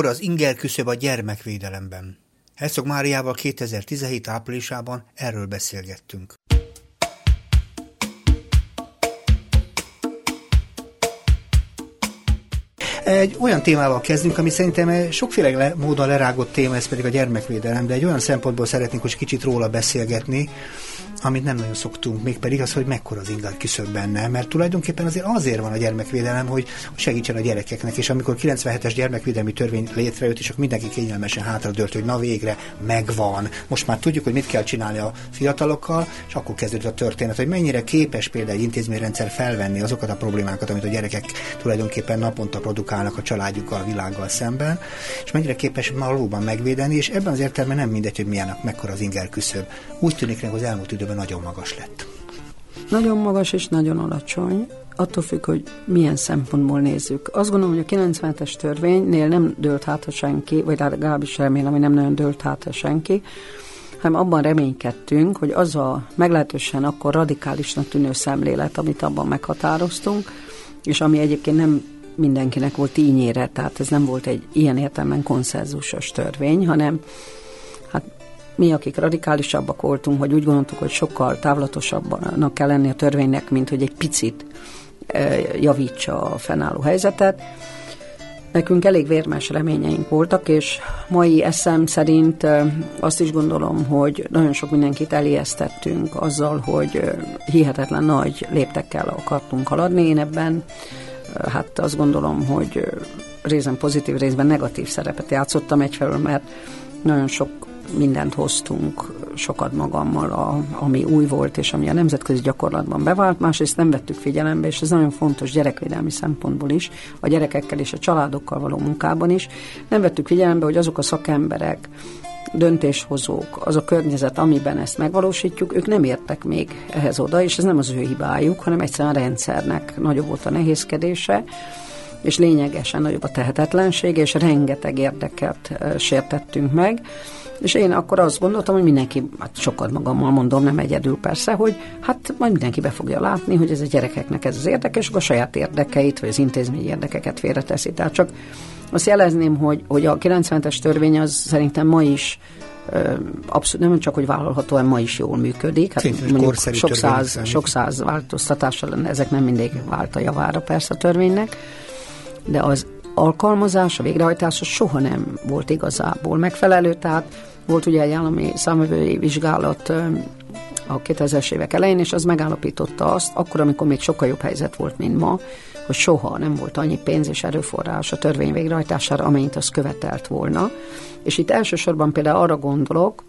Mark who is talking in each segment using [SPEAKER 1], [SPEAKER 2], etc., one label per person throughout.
[SPEAKER 1] Mekkora az inger küszöb a gyermekvédelemben? Hercog Máriával 2017 áprilisában erről beszélgettünk. Egy olyan témával kezdünk, ami szerintem sokféle módon lerágott téma, ez pedig a gyermekvédelem, de egy olyan szempontból szeretnénk hogy kicsit róla beszélgetni, amit nem nagyon szoktunk, mégpedig az, hogy mekkora az ingat küszöb benne, mert tulajdonképpen azért azért van a gyermekvédelem, hogy segítsen a gyerekeknek, és amikor 97-es gyermekvédelmi törvény létrejött, és akkor mindenki kényelmesen hátradőlt, hogy na végre megvan. Most már tudjuk, hogy mit kell csinálni a fiatalokkal, és akkor kezdődött a történet, hogy mennyire képes például egy intézményrendszer felvenni azokat a problémákat, amit a gyerekek tulajdonképpen naponta produkálnak a családjukkal, a világgal szemben, és mennyire képes valóban megvédeni, és ebben az értelemben nem mindegy, hogy milyenek, mekkora az inger küszöb. Úgy tűnik, hogy az elmúlt időben időben nagyon magas lett.
[SPEAKER 2] Nagyon magas és nagyon alacsony, attól függ, hogy milyen szempontból nézzük. Azt gondolom, hogy a 97-es törvénynél nem dőlt hát a senki, vagy legalábbis remélem, hogy nem nagyon dőlt hát a senki, hanem abban reménykedtünk, hogy az a meglehetősen akkor radikálisnak tűnő szemlélet, amit abban meghatároztunk, és ami egyébként nem mindenkinek volt ínyére, tehát ez nem volt egy ilyen értelemben konszenzusos törvény, hanem mi, akik radikálisabbak voltunk, hogy úgy gondoltuk, hogy sokkal távlatosabbnak kell lenni a törvénynek, mint hogy egy picit e, javítsa a fennálló helyzetet. Nekünk elég vérmes reményeink voltak, és mai eszem szerint e, azt is gondolom, hogy nagyon sok mindenkit elijesztettünk azzal, hogy e, hihetetlen nagy léptekkel akartunk haladni. Én ebben hát azt gondolom, hogy részben pozitív, részben negatív szerepet játszottam egyfelől, mert nagyon sok mindent hoztunk sokat magammal, a, ami új volt, és ami a nemzetközi gyakorlatban bevált, másrészt nem vettük figyelembe, és ez nagyon fontos gyerekvédelmi szempontból is, a gyerekekkel és a családokkal való munkában is, nem vettük figyelembe, hogy azok a szakemberek, döntéshozók, az a környezet, amiben ezt megvalósítjuk, ők nem értek még ehhez oda, és ez nem az ő hibájuk, hanem egyszerűen a rendszernek nagyobb volt a nehézkedése, és lényegesen nagyobb a tehetetlenség, és rengeteg érdeket sértettünk meg. És én akkor azt gondoltam, hogy mindenki, hát sokat magammal mondom, nem egyedül persze, hogy hát majd mindenki be fogja látni, hogy ez a gyerekeknek ez az érdeke, és a saját érdekeit, vagy az intézményi érdekeket félreteszi. Tehát csak azt jelezném, hogy, hogy a 90-es törvény az szerintem ma is abszolút nem csak, hogy vállalhatóan ma is jól működik. Hát
[SPEAKER 1] Szintén mondjuk sok száz,
[SPEAKER 2] sok száz változtatással lenne, ezek nem mindig vált a javára persze a törvénynek, de az alkalmazás, a végrehajtása soha nem volt igazából megfelelő, tehát volt ugye egy állami számövői vizsgálat a 2000-es évek elején, és az megállapította azt, akkor, amikor még sokkal jobb helyzet volt, mint ma, hogy soha nem volt annyi pénz és erőforrás a törvény végrehajtására, amennyit az követelt volna. És itt elsősorban például arra gondolok,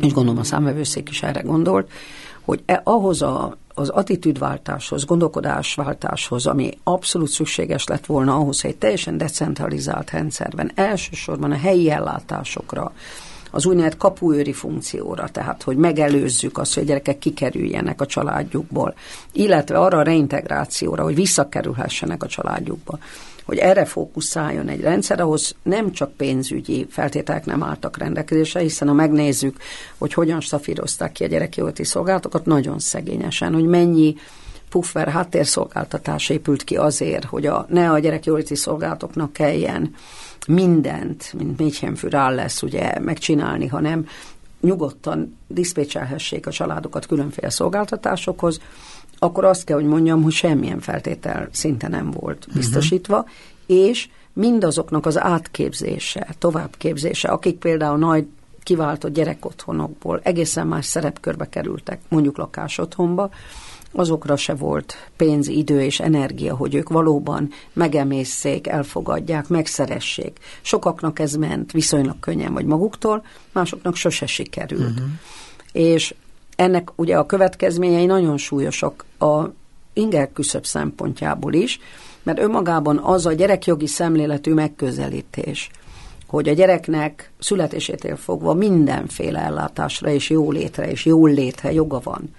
[SPEAKER 2] és gondolom a számvevőszék is erre gondolt, hogy e, ahhoz a, az attitűdváltáshoz, gondolkodásváltáshoz, ami abszolút szükséges lett volna ahhoz, hogy egy teljesen decentralizált rendszerben elsősorban a helyi ellátásokra, az úgynevezett kapuőri funkcióra, tehát hogy megelőzzük azt, hogy a gyerekek kikerüljenek a családjukból, illetve arra a reintegrációra, hogy visszakerülhessenek a családjukba hogy erre fókuszáljon egy rendszer, ahhoz nem csak pénzügyi feltételek nem álltak rendelkezésre, hiszen ha megnézzük, hogy hogyan stafírozták ki a gyerekjóti szolgálatokat, nagyon szegényesen, hogy mennyi puffer háttérszolgáltatás épült ki azért, hogy a, ne a gyerekjóti szolgálatoknak kelljen mindent, mint Méchenfű rá lesz ugye megcsinálni, hanem nyugodtan diszpécselhessék a családokat különféle szolgáltatásokhoz, akkor azt kell, hogy mondjam, hogy semmilyen feltétel szinte nem volt mhm. biztosítva, uh-huh. és mindazoknak az átképzése, továbbképzése, akik például nagy kiváltott gyerekotthonokból egészen más szerepkörbe kerültek, mondjuk lakásotthonba, azokra se volt pénz, idő és energia, hogy ők valóban megemészszék, elfogadják, megszeressék. Sokaknak ez ment viszonylag könnyen, vagy maguktól, másoknak sose sikerült. Uh-huh. És ennek ugye a következményei nagyon súlyosak a inger küszöbb szempontjából is, mert önmagában az a gyerekjogi szemléletű megközelítés, hogy a gyereknek születésétől fogva mindenféle ellátásra és jólétre és jól létre joga van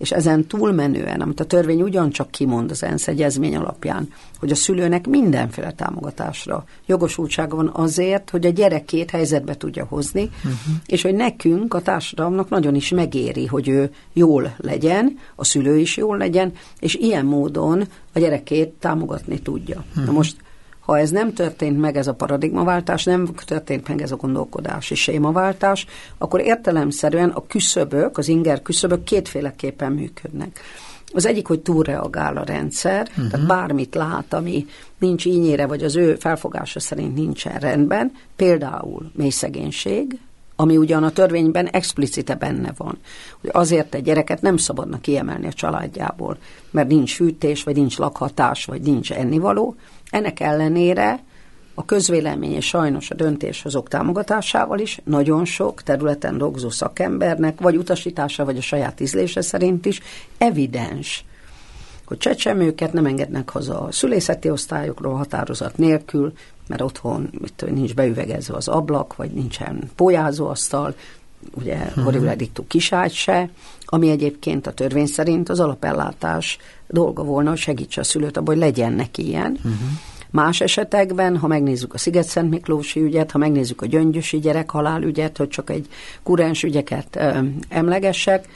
[SPEAKER 2] és ezen túlmenően, amit a törvény ugyancsak kimond az ENSZ egyezmény alapján, hogy a szülőnek mindenféle támogatásra jogosultsága van azért, hogy a gyerekét helyzetbe tudja hozni, uh-huh. és hogy nekünk, a társadalomnak nagyon is megéri, hogy ő jól legyen, a szülő is jól legyen, és ilyen módon a gyerekét támogatni tudja. Uh-huh. Na most ha ez nem történt meg, ez a paradigmaváltás, nem történt meg ez a gondolkodási sémaváltás, akkor értelemszerűen a küszöbök, az inger küszöbök kétféleképpen működnek. Az egyik, hogy túlreagál a rendszer, uh-huh. tehát bármit lát, ami nincs ínyére, vagy az ő felfogása szerint nincsen rendben, például mély szegénység, ami ugyan a törvényben explicite benne van. Hogy azért egy gyereket nem szabadna kiemelni a családjából, mert nincs fűtés, vagy nincs lakhatás, vagy nincs ennivaló. Ennek ellenére a közvélemény és sajnos a döntéshozók támogatásával is nagyon sok területen dolgozó szakembernek, vagy utasítása, vagy a saját ízlése szerint is evidens, hogy csecsemőket nem engednek haza a szülészeti osztályokról határozat nélkül, mert otthon mit, nincs beüvegezve az ablak, vagy nincsen pólyázóasztal, ugye uh-huh. horrible kiságy se, ami egyébként a törvény szerint az alapellátás dolga volna, hogy segítse a szülőt abban, hogy legyen neki ilyen. Uh-huh. Más esetekben, ha megnézzük a Sziget-Szent Miklósi ügyet, ha megnézzük a gyöngyösi gyerekhalál ügyet, hogy csak egy kurens ügyeket ö, emlegessek,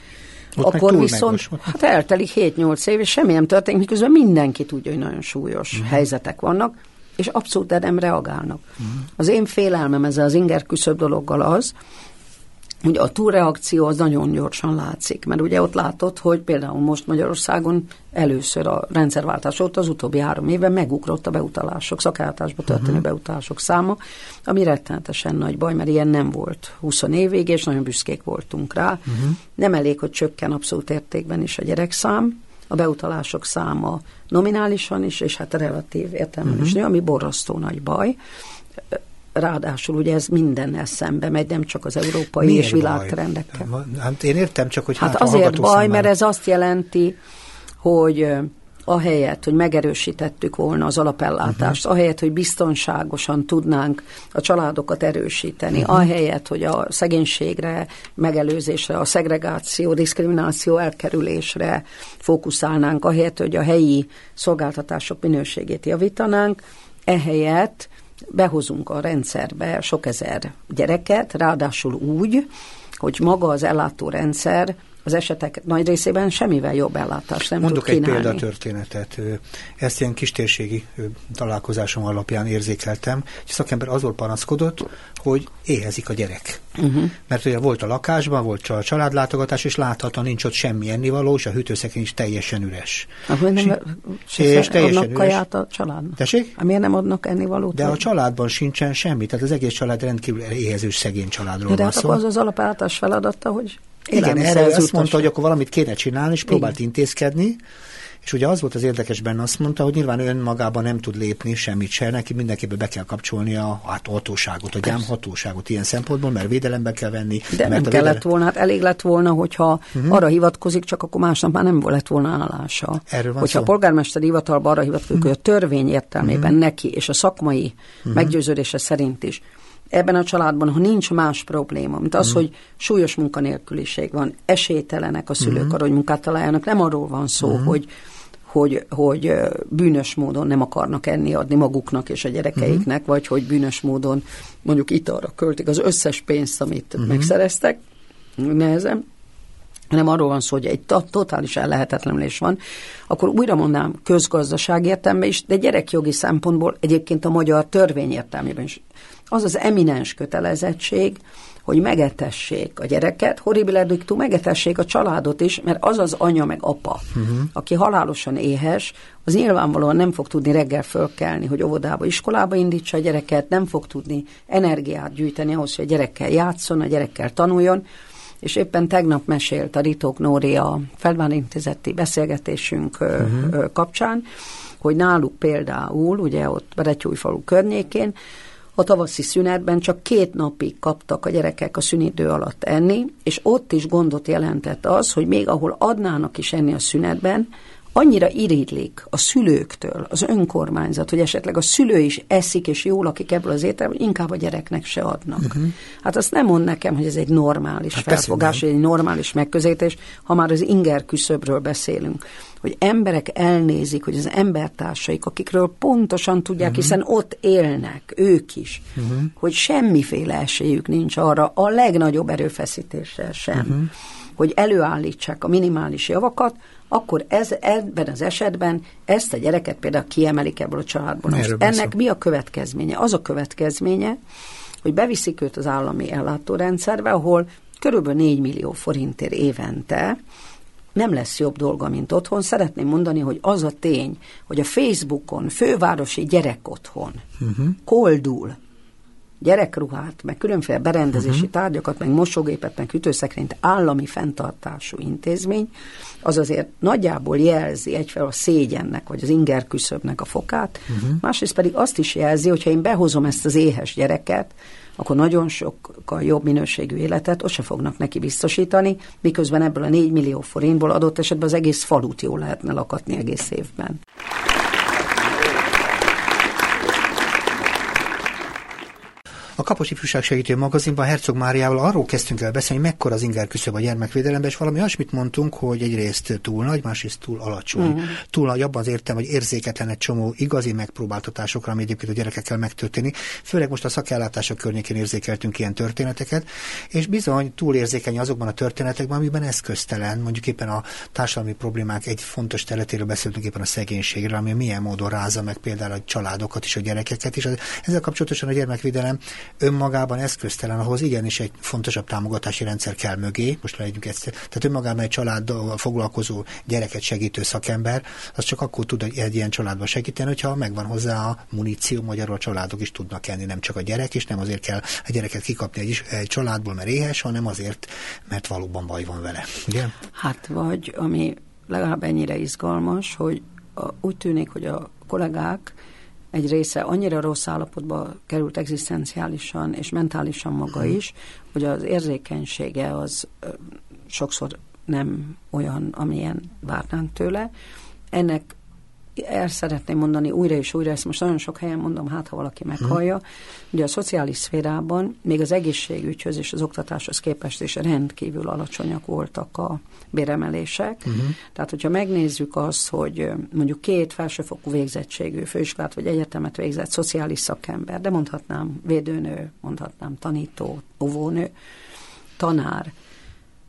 [SPEAKER 2] ott akkor viszont hát eltelik 7-8 év, és semmi nem történik, miközben mindenki tudja, hogy nagyon súlyos uh-huh. helyzetek vannak, és abszolút nem reagálnak. Uh-huh. Az én félelmem ezzel az inger küszöbb dologgal az, Ugye a túlreakció az nagyon gyorsan látszik, mert ugye ott látod, hogy például most Magyarországon először a rendszerváltás óta az utóbbi három évben megugrott a beutalások, szakállatásba történő uh-huh. beutalások száma, ami rettenetesen nagy baj, mert ilyen nem volt 20 évig, és nagyon büszkék voltunk rá. Uh-huh. Nem elég, hogy csökken abszolút értékben is a gyerekszám, a beutalások száma nominálisan is, és hát relatív értelemben uh-huh. is nő, ami borzasztó nagy baj ráadásul ugye ez mindennel szembe megy, nem csak az európai Miért és világtrendekkel.
[SPEAKER 1] Hát én értem csak, hogy
[SPEAKER 2] hát, hát azért baj, szemben... mert ez azt jelenti, hogy ahelyett, hogy megerősítettük volna az alapellátást, uh-huh. ahelyett, hogy biztonságosan tudnánk a családokat erősíteni, uh-huh. ahelyett, hogy a szegénységre, megelőzésre, a szegregáció, diszkrimináció elkerülésre fókuszálnánk, ahelyett, hogy a helyi szolgáltatások minőségét javítanánk, ehelyett behozunk a rendszerbe sok ezer gyereket, ráadásul úgy, hogy maga az ellátórendszer az esetek nagy részében semmivel jobb ellátást nem
[SPEAKER 1] Mondok
[SPEAKER 2] tud kínálni.
[SPEAKER 1] egy példatörténetet. Ezt ilyen kistérségi találkozásom alapján érzékeltem. Egy szakember azról panaszkodott, hogy éhezik a gyerek. Uh-huh. Mert ugye volt a lakásban, volt a családlátogatás, és láthatóan nincs ott semmi ennivaló, és a hűtőszekrény is teljesen üres.
[SPEAKER 2] Akkor nem, és, és teljesen adnak üres. kaját a családnak?
[SPEAKER 1] Tessék?
[SPEAKER 2] Miért nem adnak ennivalót?
[SPEAKER 1] De a családban sincsen semmi, tehát az egész család rendkívül éhezős szegény családról
[SPEAKER 2] De van hát szó. az az alapállátás feladata, hogy
[SPEAKER 1] igen, erre azt mondta, hogy akkor valamit kéne csinálni, és próbált Igen. intézkedni, és ugye az volt az érdekes benne, azt mondta, hogy nyilván ön magában nem tud lépni semmit se, neki mindenképpen be kell kapcsolni a hát, hatóságot, a gyámhatóságot ilyen szempontból, mert védelembe kell venni.
[SPEAKER 2] De
[SPEAKER 1] mert
[SPEAKER 2] nem kellett védelem... volna, hát elég lett volna, hogyha uh-huh. arra hivatkozik, csak akkor másnap már nem lett volna állása.
[SPEAKER 1] Erről van
[SPEAKER 2] hogyha
[SPEAKER 1] szó?
[SPEAKER 2] a polgármester hivatalban arra hivatkozik, uh-huh. hogy a törvény értelmében uh-huh. neki, és a szakmai uh-huh. meggyőződése szerint is ebben a családban, ha nincs más probléma, mint az, mm. hogy súlyos munkanélküliség van, esélytelenek a szülők mm. arra, hogy munkát találjanak, nem arról van szó, mm. hogy hogy, hogy bűnös módon nem akarnak enni adni maguknak és a gyerekeiknek, uh-huh. vagy hogy bűnös módon mondjuk itt arra költik az összes pénzt, amit uh-huh. megszereztek, nehezen, hanem arról van szó, hogy egy totális ellehetetlenülés van, akkor újra mondnám közgazdaság értelme is, de gyerekjogi szempontból egyébként a magyar törvény értelmében is az az eminens kötelezettség, hogy megetessék a gyereket, horribile dictu, megetessék a családot is, mert az az anya meg apa, uh-huh. aki halálosan éhes, az nyilvánvalóan nem fog tudni reggel fölkelni, hogy óvodába, iskolába indítsa a gyereket, nem fog tudni energiát gyűjteni ahhoz, hogy a gyerekkel játszon, a gyerekkel tanuljon, és éppen tegnap mesélt a Ritók Nóri a Feldván Intézeti beszélgetésünk uh-huh. kapcsán, hogy náluk például, ugye ott Beretyújfalu környékén, a tavaszi szünetben csak két napig kaptak a gyerekek a szünidő alatt enni, és ott is gondot jelentett az, hogy még ahol adnának is enni a szünetben, annyira iriglik a szülőktől, az önkormányzat, hogy esetleg a szülő is eszik, és jól lakik ebből az ételből, inkább a gyereknek se adnak. Uh-huh. Hát azt nem mond nekem, hogy ez egy normális hát felfogás, egy normális megközelítés, ha már az inger küszöbről beszélünk hogy emberek elnézik, hogy az embertársaik, akikről pontosan tudják, uh-huh. hiszen ott élnek, ők is, uh-huh. hogy semmiféle esélyük nincs arra a legnagyobb erőfeszítéssel sem, uh-huh hogy előállítsák a minimális javakat, akkor ez, ebben az esetben ezt a gyereket például kiemelik ebből a családból. Most ennek mi a következménye? Az a következménye, hogy beviszik őt az állami ellátórendszerbe, ahol körülbelül 4 millió forintért évente nem lesz jobb dolga, mint otthon. Szeretném mondani, hogy az a tény, hogy a Facebookon fővárosi gyerek otthon uh-huh. koldul gyerekruhát, meg különféle berendezési uh-huh. tárgyakat, meg mosógépet, meg hűtőszekrényt állami fenntartású intézmény, az azért nagyjából jelzi egyfelől a szégyennek, vagy az inger küszöbnek a fokát, uh-huh. másrészt pedig azt is jelzi, hogyha én behozom ezt az éhes gyereket, akkor nagyon sokkal jobb minőségű életet ott se fognak neki biztosítani, miközben ebből a 4 millió forintból adott esetben az egész falut jól lehetne lakatni egész évben.
[SPEAKER 1] A Kapos Ifjúság Segítő magazinban Herzog Máriával arról kezdtünk el beszélni, hogy mekkora az inger küszöb a gyermekvédelemben, és valami olyasmit mondtunk, hogy egyrészt túl nagy, másrészt túl alacsony. Uh-huh. Túl nagy abban az értem, hogy érzéketlen egy csomó igazi megpróbáltatásokra, ami egyébként a gyerekekkel megtörténik. Főleg most a szakellátások környékén érzékeltünk ilyen történeteket, és bizony túl érzékeny azokban a történetekben, amiben eszköztelen, mondjuk éppen a társadalmi problémák egy fontos területéről beszéltünk éppen a szegénységről, ami milyen módon rázza meg például a családokat és a gyerekeket, és ezzel kapcsolatosan a gyermekvédelem önmagában eszköztelen, ahhoz igenis egy fontosabb támogatási rendszer kell mögé, most legyünk ezt, tehát önmagában egy családdal foglalkozó gyereket segítő szakember, az csak akkor tud egy ilyen családba segíteni, hogyha megvan hozzá a muníció, magyarul a családok is tudnak enni, nem csak a gyerek, és nem azért kell a gyereket kikapni egy, egy családból, mert éhes, hanem azért, mert valóban baj van vele. Ugye?
[SPEAKER 2] Hát vagy, ami legalább ennyire izgalmas, hogy a, úgy tűnik, hogy a kollégák egy része annyira rossz állapotba került egzisztenciálisan és mentálisan maga mhm. is, hogy az érzékenysége az sokszor nem olyan, amilyen várnánk tőle. Ennek el szeretném mondani újra és újra, ezt most nagyon sok helyen mondom, hát ha valaki meghallja, uh-huh. ugye a szociális szférában még az egészségügyhöz és az oktatáshoz képest is rendkívül alacsonyak voltak a béremelések. Uh-huh. Tehát, hogyha megnézzük azt, hogy mondjuk két felsőfokú végzettségű főiskolát vagy egyetemet végzett szociális szakember, de mondhatnám védőnő, mondhatnám tanító, óvónő, tanár,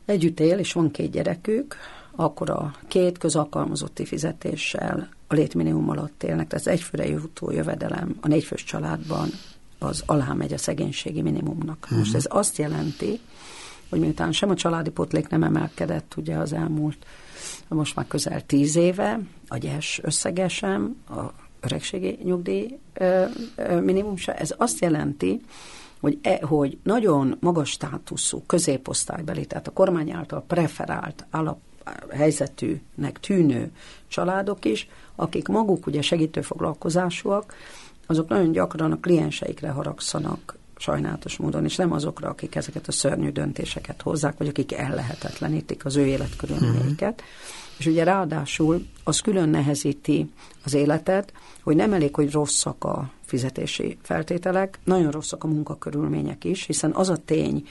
[SPEAKER 2] együtt él, és van két gyerekük, akkor a két közalkalmazotti fizetéssel a létminimum alatt élnek, tehát az egyfőre jutó jövedelem a négyfős családban az alá megy a szegénységi minimumnak. Uh-huh. Most ez azt jelenti, hogy miután sem a családi potlék nem emelkedett ugye az elmúlt, most már közel tíz éve, a gyes összegesem, a öregségi nyugdíj ö, ö, minimum se, ez azt jelenti, hogy, e, hogy nagyon magas státuszú középosztálybeli, tehát a kormány által preferált alap helyzetűnek tűnő családok is, akik maguk ugye segítőfoglalkozásúak, azok nagyon gyakran a klienseikre haragszanak sajnálatos módon, és nem azokra, akik ezeket a szörnyű döntéseket hozzák, vagy akik ellehetetlenítik az ő életkörülményeiket. Uh-huh. És ugye ráadásul az külön nehezíti az életet, hogy nem elég, hogy rosszak a fizetési feltételek, nagyon rosszak a munkakörülmények is, hiszen az a tény,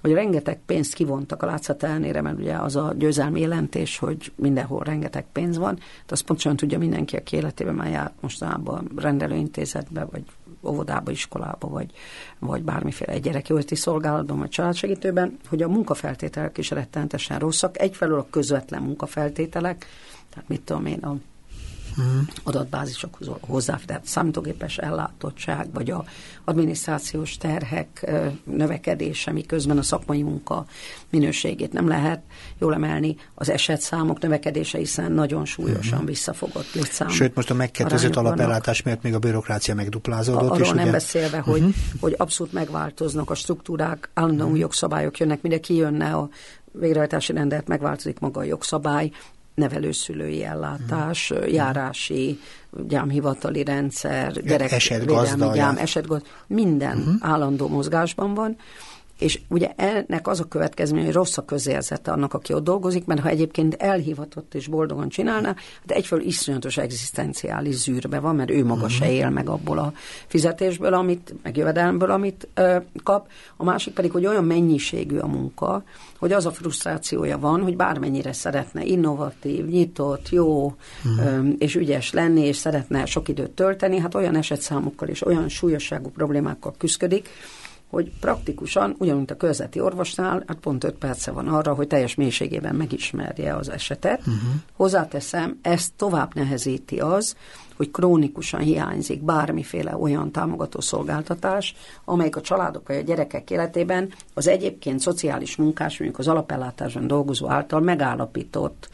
[SPEAKER 2] hogy rengeteg pénzt kivontak a látszat ellenére, mert ugye az a győzelmi jelentés, hogy mindenhol rengeteg pénz van, de azt pontosan tudja mindenki, aki életében már járt mostanában rendelőintézetbe, vagy óvodába, iskolába, vagy, vagy bármiféle gyerekjóléti szolgálatban, vagy családsegítőben, hogy a munkafeltételek is rettenetesen rosszak. Egyfelől a közvetlen munkafeltételek, tehát mit tudom én, a uh-huh. adatbázisokhoz hozzáférhet, számítógépes ellátottság, vagy a adminisztrációs terhek növekedése, miközben a szakmai munka minőségét nem lehet jól emelni, az esetszámok növekedése, hiszen nagyon súlyosan uh-huh. visszafogott létszám.
[SPEAKER 1] Sőt, most a megkettőzött alapellátás miatt még a bürokrácia megduplázódott.
[SPEAKER 2] Arról és nem ugye... beszélve, hogy, uh-huh. hogy abszolút megváltoznak a struktúrák, állandóan uh-huh. jogszabályok jönnek, mire kijönne a végrehajtási rendelet, megváltozik maga a jogszabály, nevelőszülői ellátás, mm. járási, gyámhivatali rendszer, gyerek,
[SPEAKER 1] esetgazda,
[SPEAKER 2] gyám, esetgazda, minden uh-huh. állandó mozgásban van, és ugye ennek az a következmény, hogy rossz a közérzete annak, aki ott dolgozik, mert ha egyébként elhivatott és boldogan csinálná, de egyfelől iszonyatos egzisztenciális zűrbe van, mert ő maga uh-huh. se él meg abból a fizetésből, amit, meg jövedelmből, amit ö, kap. A másik pedig, hogy olyan mennyiségű a munka, hogy az a frusztrációja van, hogy bármennyire szeretne innovatív, nyitott, jó uh-huh. és ügyes lenni, és szeretne sok időt tölteni, hát olyan esetszámokkal és olyan súlyosságú problémákkal küzdik, hogy praktikusan, ugyanúgy a közleti orvosnál, hát pont öt perce van arra, hogy teljes mélységében megismerje az esetet. Uh-huh. Hozzáteszem, ezt tovább nehezíti az, hogy krónikusan hiányzik bármiféle olyan támogató szolgáltatás, amelyik a családok vagy a gyerekek életében az egyébként szociális munkás, mondjuk az alapellátáson dolgozó által megállapított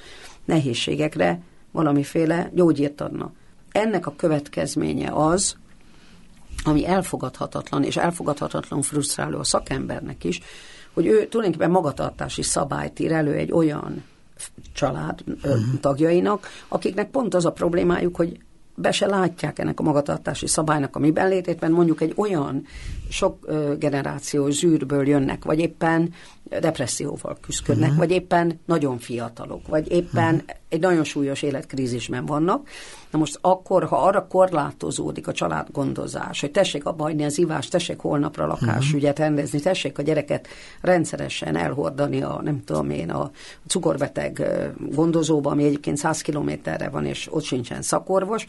[SPEAKER 2] nehézségekre valamiféle gyógyírt adna. Ennek a következménye az, ami elfogadhatatlan, és elfogadhatatlan frusztráló a szakembernek is, hogy ő tulajdonképpen magatartási szabályt ír elő egy olyan család uh-huh. tagjainak, akiknek pont az a problémájuk, hogy be se látják ennek a magatartási szabálynak a miben létét, mert mondjuk egy olyan sok ö, generációs zűrből jönnek, vagy éppen depresszióval küzdködnek, uh-huh. vagy éppen nagyon fiatalok, vagy éppen uh-huh. egy nagyon súlyos életkrízisben vannak. Na most akkor, ha arra korlátozódik a családgondozás, hogy tessék abba hagyni az ivást, tessék holnapra lakásügyet uh-huh. rendezni, tessék a gyereket rendszeresen elhordani a, nem tudom én, a cukorbeteg gondozóba, ami egyébként 100 kilométerre van, és ott sincsen szakorvos,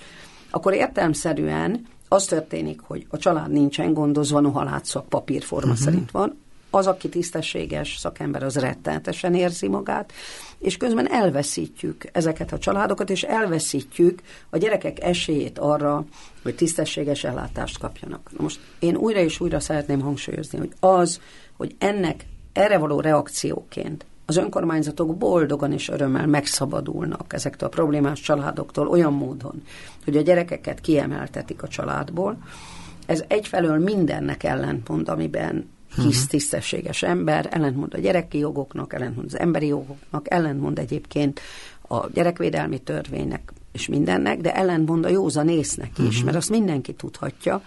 [SPEAKER 2] akkor értelmszerűen az történik, hogy a család nincsen gondozva, noha látszak papírforma uh-huh. szerint van, az, aki tisztességes szakember, az rettenetesen érzi magát, és közben elveszítjük ezeket a családokat, és elveszítjük a gyerekek esélyét arra, hogy tisztességes ellátást kapjanak. Na most én újra és újra szeretném hangsúlyozni, hogy az, hogy ennek erre való reakcióként az önkormányzatok boldogan és örömmel megszabadulnak ezektől a problémás családoktól olyan módon, hogy a gyerekeket kiemeltetik a családból. Ez egyfelől mindennek ellentmond, amiben hisz uh-huh. tisztességes ember, ellentmond a gyereki jogoknak, ellentmond az emberi jogoknak, ellentmond egyébként a gyerekvédelmi törvénynek és mindennek, de ellentmond a józanésznek is, uh-huh. mert azt mindenki tudhatja,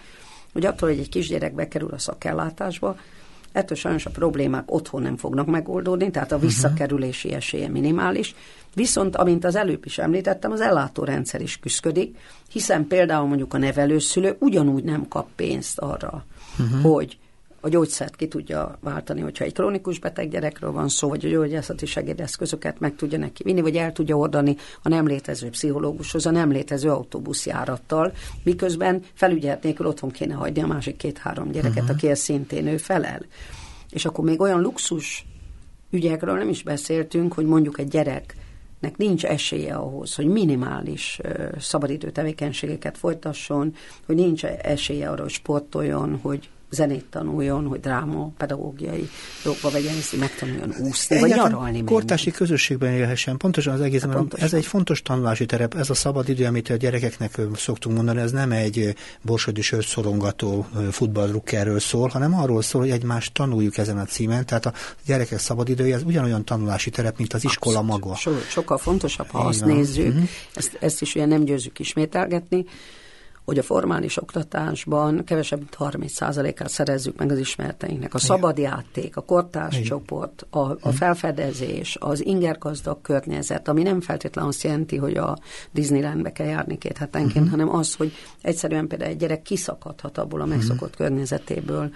[SPEAKER 2] hogy attól, hogy egy kisgyerek bekerül a szakellátásba, ettől sajnos a problémák otthon nem fognak megoldódni, tehát a mhm. visszakerülési esélye minimális. Viszont, amint az előbb is említettem, az ellátórendszer is küzdik, hiszen például mondjuk a nevelőszülő ugyanúgy nem kap pénzt arra, uh-huh. hogy a gyógyszert ki tudja váltani, hogyha egy krónikus beteg gyerekről van szó, vagy a gyógyászati segédeszközöket meg tudja neki vinni, vagy el tudja ordani a nem létező pszichológushoz a nem létező autóbuszjárattal, miközben felügyelet nélkül otthon kéne hagyni a másik két-három gyereket, uh-huh. aki szintén ő felel. És akkor még olyan luxus ügyekről nem is beszéltünk, hogy mondjuk egy gyerek nek nincs esélye ahhoz, hogy minimális szabadidő tevékenységeket folytasson, hogy nincs esélye arra, hogy sportoljon, hogy zenét tanuljon, hogy dráma, pedagógiai dolgokba vegyen részt, megtanuljon úszni, vagy nyaralni.
[SPEAKER 1] Kortási menni. közösségben élhessen. Pontosan az egész, pontosan. ez egy fontos tanulási terep. Ez a szabad idő, amit a gyerekeknek szoktunk mondani, ez nem egy borsodi szorongató futballdrukkerről szól, hanem arról szól, hogy egymást tanuljuk ezen a címen. Tehát a gyerekek szabadidője ez ugyanolyan tanulási terep, mint az iskola Abszolút. maga.
[SPEAKER 2] So, sokkal fontosabb, ha Én azt van. nézzük, uh-huh. ezt, ezt is ugye nem győzzük ismételgetni, hogy a formális oktatásban kevesebb, mint 30%-át szerezzük meg az ismereteinknek. A szabad játék, a kortárs Igen. csoport, a, a felfedezés, az ingergazdag környezet, ami nem feltétlenül azt jelenti, hogy a Disneylandbe kell járni két hetenként, uh-huh. hanem az, hogy egyszerűen például egy gyerek kiszakadhat abból a megszokott uh-huh. környezetéből,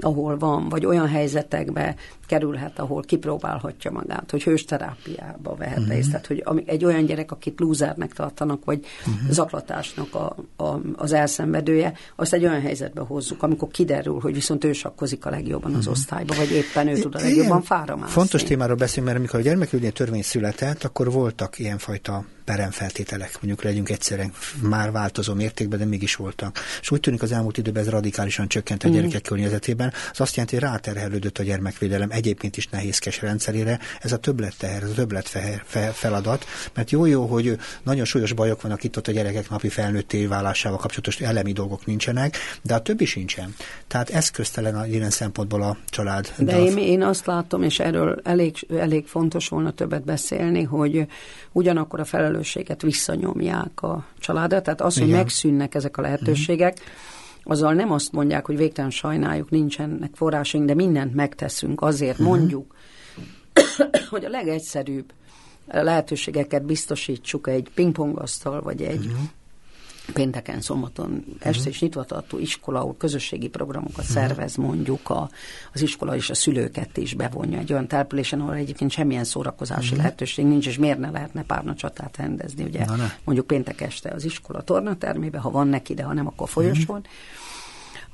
[SPEAKER 2] ahol van, vagy olyan helyzetekbe kerülhet, ahol kipróbálhatja magát, hogy hősterápiába vehet uh-huh. részt. Tehát, hogy egy olyan gyerek, akit lúzernek tartanak, vagy uh-huh. zaklatásnak a, a, az elszenvedője, azt egy olyan helyzetbe hozzuk, amikor kiderül, hogy viszont ő sakkozik a legjobban az uh-huh. osztályba, vagy éppen ő tud a legjobban fáramászni.
[SPEAKER 1] Fontos témáról beszélünk, mert amikor a gyermekügyi törvény született, akkor voltak ilyenfajta peremfeltételek, mondjuk legyünk egyszerűen már változó mértékben, de mégis voltak. És úgy tűnik az elmúlt időben ez radikálisan csökkent a mm. gyerekek környezetében. Az azt jelenti, hogy ráterhelődött a gyermekvédelem egyébként is nehézkes rendszerére. Ez a többletteher, ez a többlet feladat, mert jó-jó, hogy nagyon súlyos bajok vannak itt ott a gyerekek napi felnőtté válásával kapcsolatos elemi dolgok nincsenek, de a többi sincsen. Tehát eszköztelen a ilyen szempontból a család.
[SPEAKER 2] De, de én, én azt látom, és erről elég, elég fontos volna többet beszélni, hogy ugyanakkor a felelős felelősséget visszanyomják a családra. Tehát az, Igen. hogy megszűnnek ezek a lehetőségek, azzal nem azt mondják, hogy végtelen sajnáljuk, nincsenek forrásaink, de mindent megteszünk, azért uh-huh. mondjuk, hogy a legegyszerűbb lehetőségeket biztosítsuk egy pingpongasztal, vagy egy uh-huh pénteken, szombaton este is nyitva tartó iskola, ahol közösségi programokat uh-huh. szervez mondjuk a, az iskola és a szülőket is bevonja egy olyan településen, ahol egyébként semmilyen szórakozási uh-huh. lehetőség nincs, és miért ne lehetne párnacsatát rendezni, ugye mondjuk péntek este az iskola tornatermébe, ha van neki, de ha nem, akkor folyosón. Uh-huh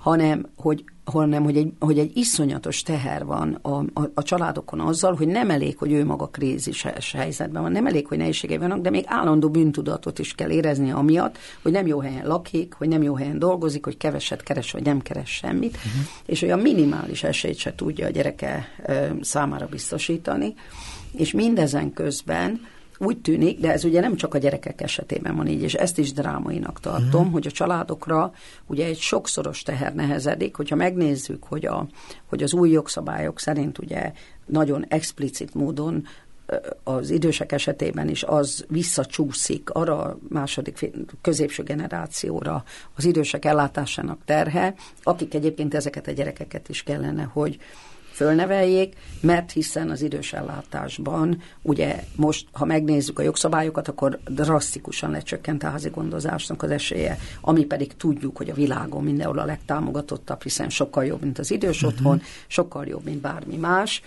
[SPEAKER 2] hanem hogy hanem hogy egy, hogy egy iszonyatos teher van a, a, a családokon azzal, hogy nem elég, hogy ő maga krízises helyzetben van, nem elég, hogy nehézségei vannak, de még állandó bűntudatot is kell érezni amiatt, hogy nem jó helyen lakik, hogy nem jó helyen dolgozik, hogy keveset keres, vagy nem keres semmit, uh-huh. és a minimális esélyt se tudja a gyereke ö, számára biztosítani, és mindezen közben úgy tűnik, de ez ugye nem csak a gyerekek esetében van így, és ezt is drámainak tartom, uh-huh. hogy a családokra ugye egy sokszoros teher nehezedik, hogyha megnézzük, hogy, a, hogy az új jogszabályok szerint ugye nagyon explicit módon az idősek esetében is az visszacsúszik arra a második középső generációra az idősek ellátásának terhe, akik egyébként ezeket a gyerekeket is kellene, hogy fölneveljék, mert hiszen az idős ellátásban, ugye most, ha megnézzük a jogszabályokat, akkor drasztikusan lecsökkent a házi gondozásnak az esélye, ami pedig tudjuk, hogy a világon mindenhol a legtámogatottabb, hiszen sokkal jobb, mint az idős uh-huh. otthon, sokkal jobb, mint bármi más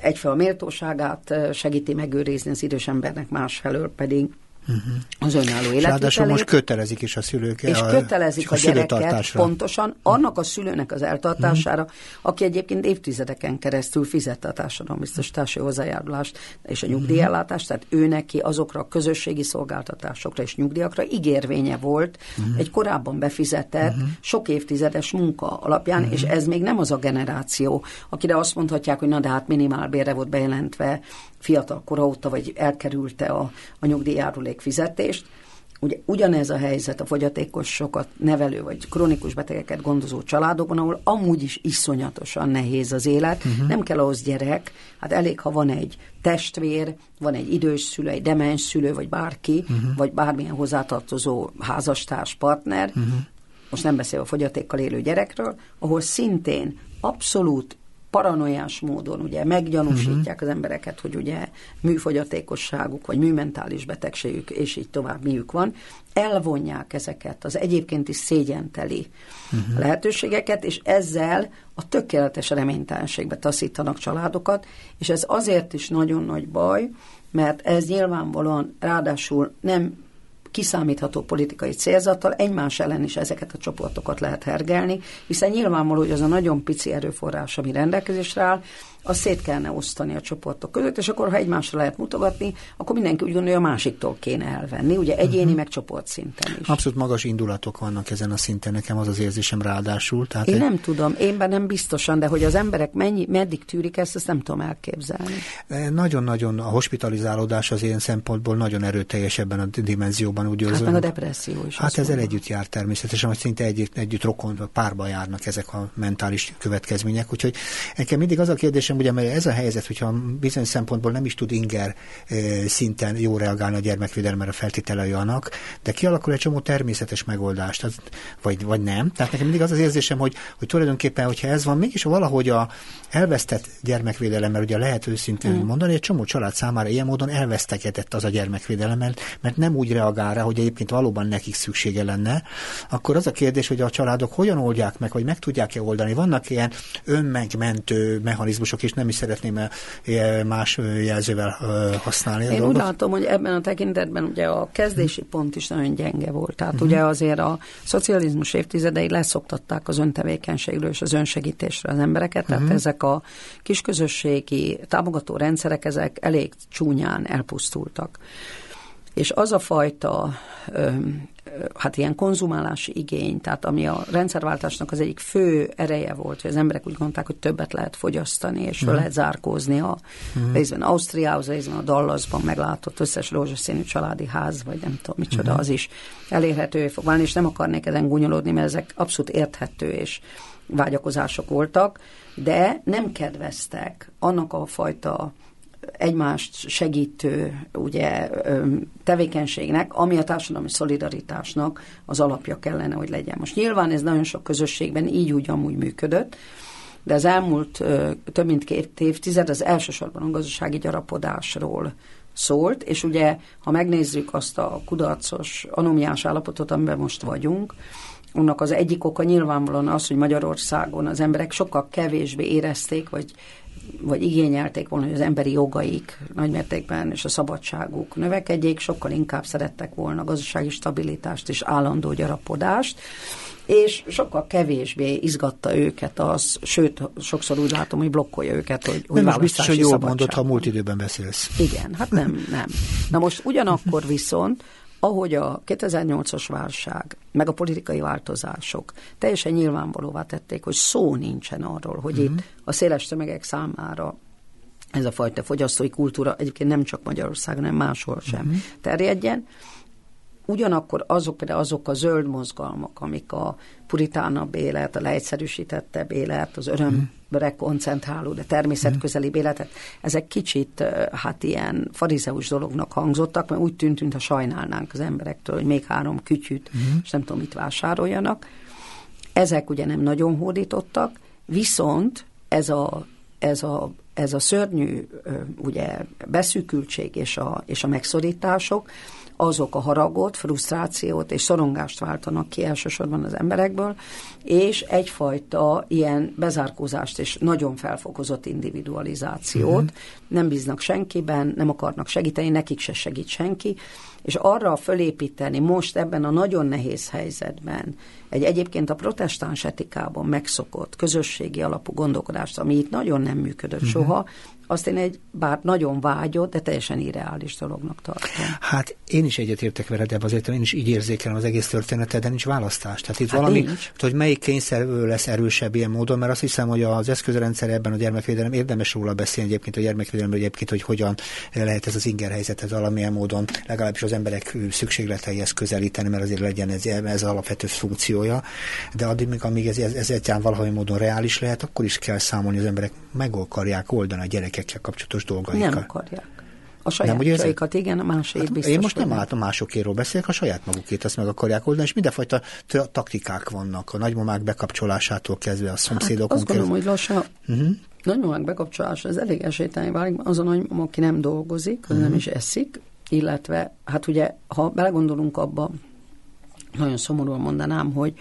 [SPEAKER 2] egyfelől a méltóságát segíti megőrizni az idős embernek, másfelől pedig uh-huh. az önálló életvitelét.
[SPEAKER 1] Ráadásul most kötelezik is a szülők.
[SPEAKER 2] És a, kötelezik a, a gyereket pontosan annak a szülőnek az eltartására, uh-huh. aki egyébként évtizedeken keresztül fizette a társadalombiztosítási hozzájárulást és a nyugdíjellátást, tehát ő neki azokra a közösségi szolgáltatásokra és nyugdíjakra ígérvénye volt uh-huh. egy korábban befizetett, uh-huh. sok évtizedes munka alapján, uh-huh. és ez még nem az a generáció, akire azt mondhatják, hogy na de hát minimálbérre volt bejelentve fiatal kora óta, vagy elkerülte a, a nyugdíjárulék fizetést. Ugye ugyanez a helyzet a fogyatékosokat nevelő, vagy krónikus betegeket gondozó családokban, ahol amúgy is iszonyatosan nehéz az élet. Uh-huh. Nem kell ahhoz gyerek, hát elég, ha van egy testvér, van egy idős szülő, egy demens szülő, vagy bárki, uh-huh. vagy bármilyen hozzátartozó házastárs, partner, uh-huh. most nem beszél a fogyatékkal élő gyerekről, ahol szintén abszolút paranoiás módon ugye meggyanúsítják uh-huh. az embereket, hogy ugye műfogyatékosságuk, vagy műmentális betegségük, és így tovább miük van, elvonják ezeket az egyébként is szégyenteli uh-huh. lehetőségeket, és ezzel a tökéletes reménytelenségbe taszítanak családokat, és ez azért is nagyon nagy baj, mert ez nyilvánvalóan ráadásul nem kiszámítható politikai célzattal egymás ellen is ezeket a csoportokat lehet hergelni, hiszen nyilvánvaló, hogy az a nagyon pici erőforrás, ami rendelkezésre áll, azt szét kellene osztani a csoportok között, és akkor, ha egymásra lehet mutogatni, akkor mindenki úgy gondolja, a másiktól kéne elvenni, ugye egyéni, uh-huh. meg csoportszinten is.
[SPEAKER 1] Abszolút magas indulatok vannak ezen a szinten, nekem az az érzésem ráadásul.
[SPEAKER 2] Tehát én egy... nem tudom, én nem biztosan, de hogy az emberek mennyi, meddig tűrik ezt, ezt nem tudom elképzelni.
[SPEAKER 1] Nagyon-nagyon a hospitalizálódás az ilyen szempontból nagyon erőteljes ebben a dimenzióban. Úgy
[SPEAKER 2] hát meg a depresszió is.
[SPEAKER 1] Hát ezzel együtt jár természetesen, hogy szinte együtt, együtt rokon, párba járnak ezek a mentális következmények. Úgyhogy nekem mindig az a kérdés, sem ugye, mert ez a helyzet, hogyha bizonyos szempontból nem is tud inger szinten jó reagálni a gyermekvédelemre a feltételei annak, de kialakul egy csomó természetes megoldást, az, vagy, vagy nem. Tehát nekem mindig az az érzésem, hogy, hogy tulajdonképpen, hogyha ez van, mégis valahogy a elvesztett gyermekvédelem, mert ugye lehet őszintén mm. mondani, egy csomó család számára ilyen módon elvesztegetett az a gyermekvédelem, mert nem úgy reagál rá, hogy egyébként valóban nekik szüksége lenne, akkor az a kérdés, hogy a családok hogyan oldják meg, vagy meg tudják-e oldani. Vannak ilyen önmegmentő mechanizmusok, és nem is szeretném eh, más eh, jelzővel eh, használni
[SPEAKER 2] Én dolgot. úgy látom, hogy ebben a tekintetben ugye a kezdési pont is nagyon gyenge volt. Tehát uh-huh. ugye azért a szocializmus évtizedei leszoktatták az öntevékenységről és az önsegítésre az embereket, tehát uh-huh. ezek a kisközösségi támogató rendszerek, ezek elég csúnyán elpusztultak. És az a fajta hát ilyen konzumálási igény, tehát ami a rendszerváltásnak az egyik fő ereje volt, hogy az emberek úgy gondolták, hogy többet lehet fogyasztani, és föl mm. lehet zárkózni a mm. részben Ausztriához, részben a Dallasban meglátott összes rózsaszínű családi ház, vagy nem tudom micsoda, mm. az is elérhető fog válni, és nem akarnék ezen gúnyolódni, mert ezek abszolút érthető és vágyakozások voltak, de nem kedveztek annak a fajta egymást segítő ugye, tevékenységnek, ami a társadalmi szolidaritásnak az alapja kellene, hogy legyen. Most nyilván ez nagyon sok közösségben így úgy amúgy működött, de az elmúlt több mint két évtized az elsősorban a gazdasági gyarapodásról szólt, és ugye, ha megnézzük azt a kudarcos, anomiás állapotot, amiben most vagyunk, annak az egyik oka nyilvánvalóan az, hogy Magyarországon az emberek sokkal kevésbé érezték, vagy vagy igényelték volna, hogy az emberi jogaik nagymértékben és a szabadságuk növekedjék, sokkal inkább szerettek volna gazdasági stabilitást és állandó gyarapodást, és sokkal kevésbé izgatta őket az, sőt, sokszor úgy látom, hogy blokkolja őket, hogy, hogy
[SPEAKER 1] Nem biztos, hogy jól mondod, ha múlt időben beszélsz.
[SPEAKER 2] Igen, hát nem, nem. Na most ugyanakkor viszont, ahogy a 2008-as válság, meg a politikai változások teljesen nyilvánvalóvá tették, hogy szó nincsen arról, hogy uh-huh. itt a széles tömegek számára ez a fajta fogyasztói kultúra egyébként nem csak Magyarországon, hanem máshol sem uh-huh. terjedjen, Ugyanakkor azok például azok a zöld mozgalmak, amik a puritánabb élet, a leegyszerűsítettebb élet, az örömre koncentráló, de természetközeli életet, ezek kicsit hát ilyen farizeus dolognak hangzottak, mert úgy tűnt, mintha sajnálnánk az emberektől, hogy még három kütyűt, uh-huh. és nem tudom, mit vásároljanak. Ezek ugye nem nagyon hódítottak, viszont ez a, ez a, ez a szörnyű ugye beszűkültség és a, és a megszorítások, azok a haragot, frusztrációt és szorongást váltanak ki elsősorban az emberekből, és egyfajta ilyen bezárkózást és nagyon felfokozott individualizációt. Uh-huh. Nem bíznak senkiben, nem akarnak segíteni, nekik se segít senki, és arra fölépíteni most ebben a nagyon nehéz helyzetben egy egyébként a protestáns etikában megszokott közösségi alapú gondolkodást, ami itt nagyon nem működött uh-huh. soha, azt én egy, bár nagyon vágyott, de teljesen irreális dolognak tartom.
[SPEAKER 1] Hát én is egyetértek veled, de azért én is így érzékelem az egész történetet, de nincs választás. Tehát itt hát valami, nincs. hogy melyik kényszer lesz erősebb ilyen módon, mert azt hiszem, hogy az eszközrendszer ebben a gyermekvédelem érdemes róla beszélni egyébként a gyermekvédelemről egyébként, hogy hogyan lehet ez az inger helyzetet valamilyen módon legalábbis az emberek szükségleteihez közelíteni, mert azért legyen ez, ez alapvető funkciója. De addig, még, amíg ez, ez, ez egyáltalán valahogy módon reális lehet, akkor is kell számolni, az emberek meg akarják oldani a gyerekek gyerekekkel kapcsolatos dolgaikkal.
[SPEAKER 2] Nem akarják. A sajátjaikat, igen, a másét hát biztos.
[SPEAKER 1] Én most nem, a másokéről beszélek, a saját magukét azt meg akarják oldani, és mindenfajta taktikák vannak, a nagymamák bekapcsolásától kezdve a szomszédokon hát
[SPEAKER 2] azt gondolom, hogy lassan uh-huh. nagymamák bekapcsolása, ez elég esélytelen válik, azon, hogy aki nem dolgozik, az uh-huh. nem is eszik, illetve, hát ugye, ha belegondolunk abba, nagyon szomorúan mondanám, hogy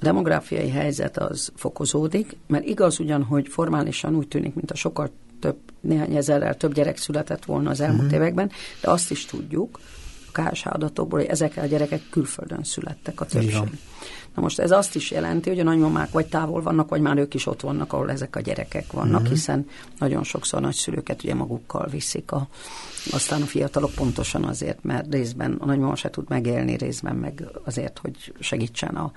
[SPEAKER 2] a demográfiai helyzet az fokozódik, mert igaz ugyan, hogy formálisan úgy tűnik, mint a sokkal több, néhány ezerrel több gyerek született volna az elmúlt uh-huh. években, de azt is tudjuk, a KSH adatokból, hogy ezek a gyerekek külföldön születtek a többség. Na most ez azt is jelenti, hogy a nagymamák vagy távol vannak, vagy már ők is ott vannak, ahol ezek a gyerekek vannak, uh-huh. hiszen nagyon sokszor nagyszülőket ugye magukkal viszik a, aztán a fiatalok pontosan azért, mert részben a nagymama se tud megélni, részben meg azért, hogy segítsen a,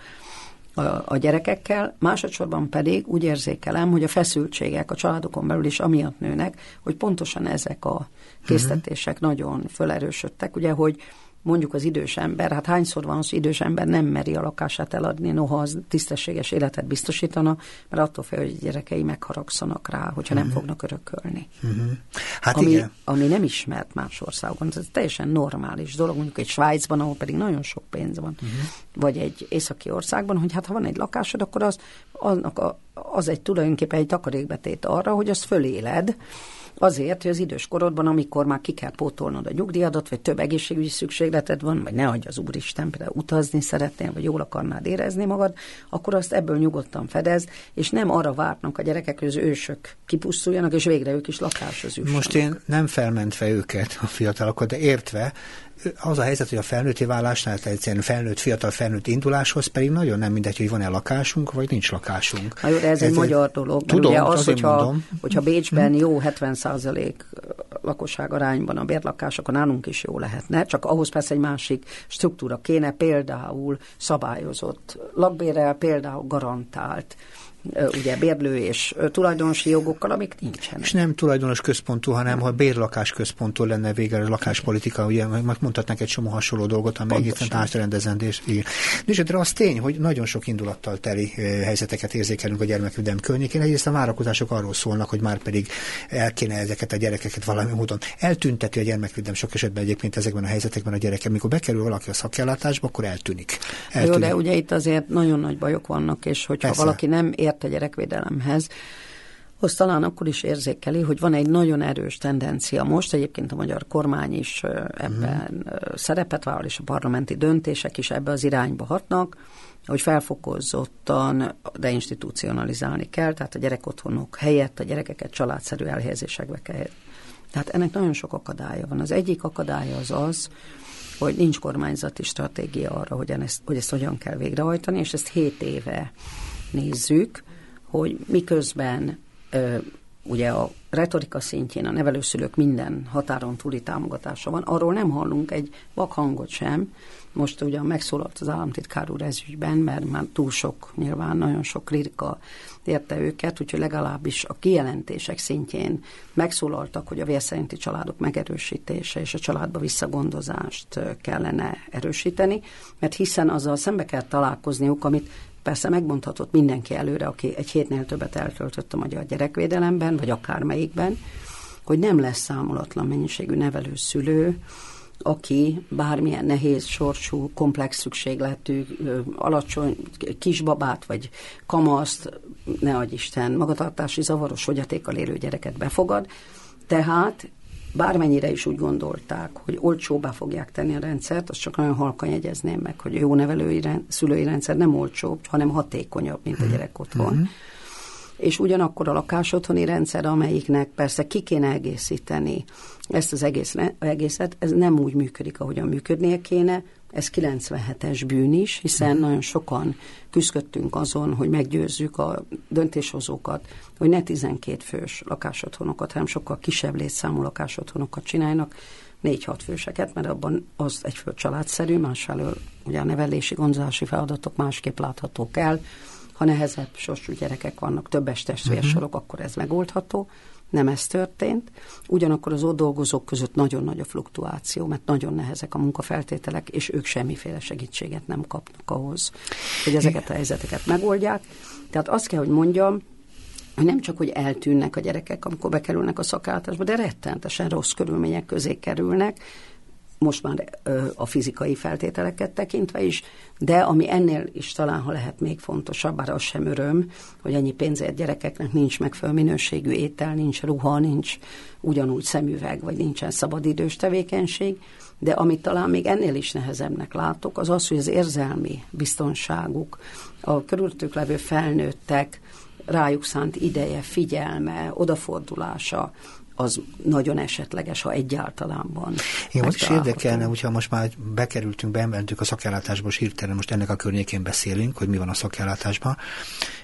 [SPEAKER 2] a, a gyerekekkel, másodszorban pedig úgy érzékelem, hogy a feszültségek a családokon belül is amiatt nőnek, hogy pontosan ezek a késztetések uh-huh. nagyon felerősödtek, ugye, hogy mondjuk az idős ember, hát hányszor van az, hogy idős ember nem meri a lakását eladni, noha az tisztességes életet biztosítana, mert attól fél, hogy gyerekei megharagszanak rá, hogyha uh-huh. nem mhm. fognak örökölni. Uh-huh. Hát ami, igen. ami nem ismert más országban. Ez teljesen normális dolog, mondjuk egy Svájcban, ahol pedig nagyon sok pénz van, uh-huh. vagy egy északi országban, hogy hát ha van egy lakásod, akkor az, annak a, az egy tulajdonképpen egy takarékbetét arra, hogy azt föléled, Azért, hogy az idős korodban, amikor már ki kell pótolnod a nyugdíjadat, vagy több egészségügyi szükségleted van, vagy ne hagyj az Úristen, például utazni szeretnél, vagy jól akarnád érezni magad, akkor azt ebből nyugodtan fedez, és nem arra várnak a gyerekek, hogy az ősök kipusztuljanak, és végre ők is lakáshoz jussanak.
[SPEAKER 1] Most én nem felmentve őket, a fiatalokat, de értve, az a helyzet, hogy a felnőtti válásnál, tehát egyszerűen felnőtt, fiatal felnőtt induláshoz pedig nagyon nem mindegy, hogy van-e lakásunk, vagy nincs lakásunk.
[SPEAKER 2] Na jó, ez, ez egy magyar dolog.
[SPEAKER 1] Tudom,
[SPEAKER 2] ugye
[SPEAKER 1] az, hogyha, mondom.
[SPEAKER 2] hogyha Bécsben jó 70% lakosság arányban a bérlakás, akkor nálunk is jó lehetne, csak ahhoz persze egy másik struktúra kéne, például szabályozott lakbérrel, például garantált ugye bérlő és tulajdonosi jogokkal, amik nincsenek.
[SPEAKER 1] És nem tulajdonos központú, hanem ha bérlakás központú lenne vége a lakáspolitika, ugye mondhatnak egy csomó hasonló dolgot, ami egészen. Igen. És de az tény, hogy nagyon sok indulattal teli helyzeteket érzékelünk a gyermekvédelem környékén. Egyrészt a várakozások arról szólnak, hogy már pedig el kéne ezeket a gyerekeket valami módon eltünteti a gyermekvédelem sok esetben egyébként ezekben a helyzetekben a gyerek, amikor bekerül valaki a szakellátásba, akkor eltűnik. eltűnik.
[SPEAKER 2] Jó, de ugye itt azért nagyon nagy bajok vannak, és hogyha Persze. valaki nem ér ért a gyerekvédelemhez, az talán akkor is érzékeli, hogy van egy nagyon erős tendencia most, egyébként a magyar kormány is ebben uh-huh. szerepet vállal, és a parlamenti döntések is ebbe az irányba hatnak, hogy felfokozottan deinstitucionalizálni kell, tehát a gyerekotthonok helyett a gyerekeket családszerű elhelyezésekbe kell. Tehát ennek nagyon sok akadálya van. Az egyik akadálya az az, hogy nincs kormányzati stratégia arra, hogy ezt, hogy ezt hogyan kell végrehajtani, és ezt hét éve nézzük, hogy miközben ö, ugye a retorika szintjén a nevelőszülők minden határon túli támogatása van, arról nem hallunk egy vakhangot sem. Most ugye megszólalt az államtitkár úr ezügyben, mert már túl sok, nyilván nagyon sok kritika érte őket, úgyhogy legalábbis a kijelentések szintjén megszólaltak, hogy a vérszerinti családok megerősítése és a családba visszagondozást kellene erősíteni, mert hiszen azzal szembe kell találkozniuk, amit Persze megmondhatott mindenki előre, aki egy hétnél többet eltöltött a magyar gyerekvédelemben, vagy akármelyikben, hogy nem lesz számolatlan mennyiségű nevelőszülő, aki bármilyen nehéz sorsú, komplex szükségletű, alacsony kisbabát vagy kamaszt, ne adj Isten, magatartási zavaros fogyatékkal élő gyereket befogad, tehát bármennyire is úgy gondolták, hogy olcsóbbá fogják tenni a rendszert, azt csak nagyon halkan jegyezném meg, hogy a jó nevelői rend, szülői rendszer nem olcsóbb, hanem hatékonyabb, mint a mhm. gyerek otthon. Mm-hmm. És ugyanakkor a lakásotthoni rendszer, amelyiknek persze ki kéne egészíteni ezt az egész, egészet, ez nem úgy működik, ahogyan működnie kéne, ez 97-es bűn is, hiszen mm. nagyon sokan küzdöttünk azon, hogy meggyőzzük a döntéshozókat, hogy ne 12 fős lakásotthonokat, hanem sokkal kisebb létszámú lakásotthonokat csinálnak, 4-6 főseket, mert abban az egyföld családszerű, másfelől ugye a nevelési, gondozási feladatok másképp láthatók el, ha nehezebb sorsú gyerekek vannak, többes testvérsorok, uh-huh. akkor ez megoldható nem ez történt. Ugyanakkor az ott dolgozók között nagyon nagy a fluktuáció, mert nagyon nehezek a munkafeltételek, és ők semmiféle segítséget nem kapnak ahhoz, hogy ezeket a helyzeteket megoldják. Tehát azt kell, hogy mondjam, hogy nem csak, hogy eltűnnek a gyerekek, amikor bekerülnek a szakáltatásba, de rettentesen rossz körülmények közé kerülnek, most már a fizikai feltételeket tekintve is, de ami ennél is talán, ha lehet még fontosabb, bár az sem öröm, hogy ennyi pénzért gyerekeknek nincs megfelelő minőségű étel, nincs ruha, nincs ugyanúgy szemüveg, vagy nincsen szabadidős tevékenység, de amit talán még ennél is nehezebbnek látok, az az, hogy az érzelmi biztonságuk, a körülöttük levő felnőttek rájuk szánt ideje, figyelme, odafordulása, az nagyon esetleges, ha egyáltalán van.
[SPEAKER 1] Igen, most is érdekelne, hogyha most már bekerültünk, beemeltük a szakellátásba, és hirtelen most ennek a környékén beszélünk, hogy mi van a szakellátásban.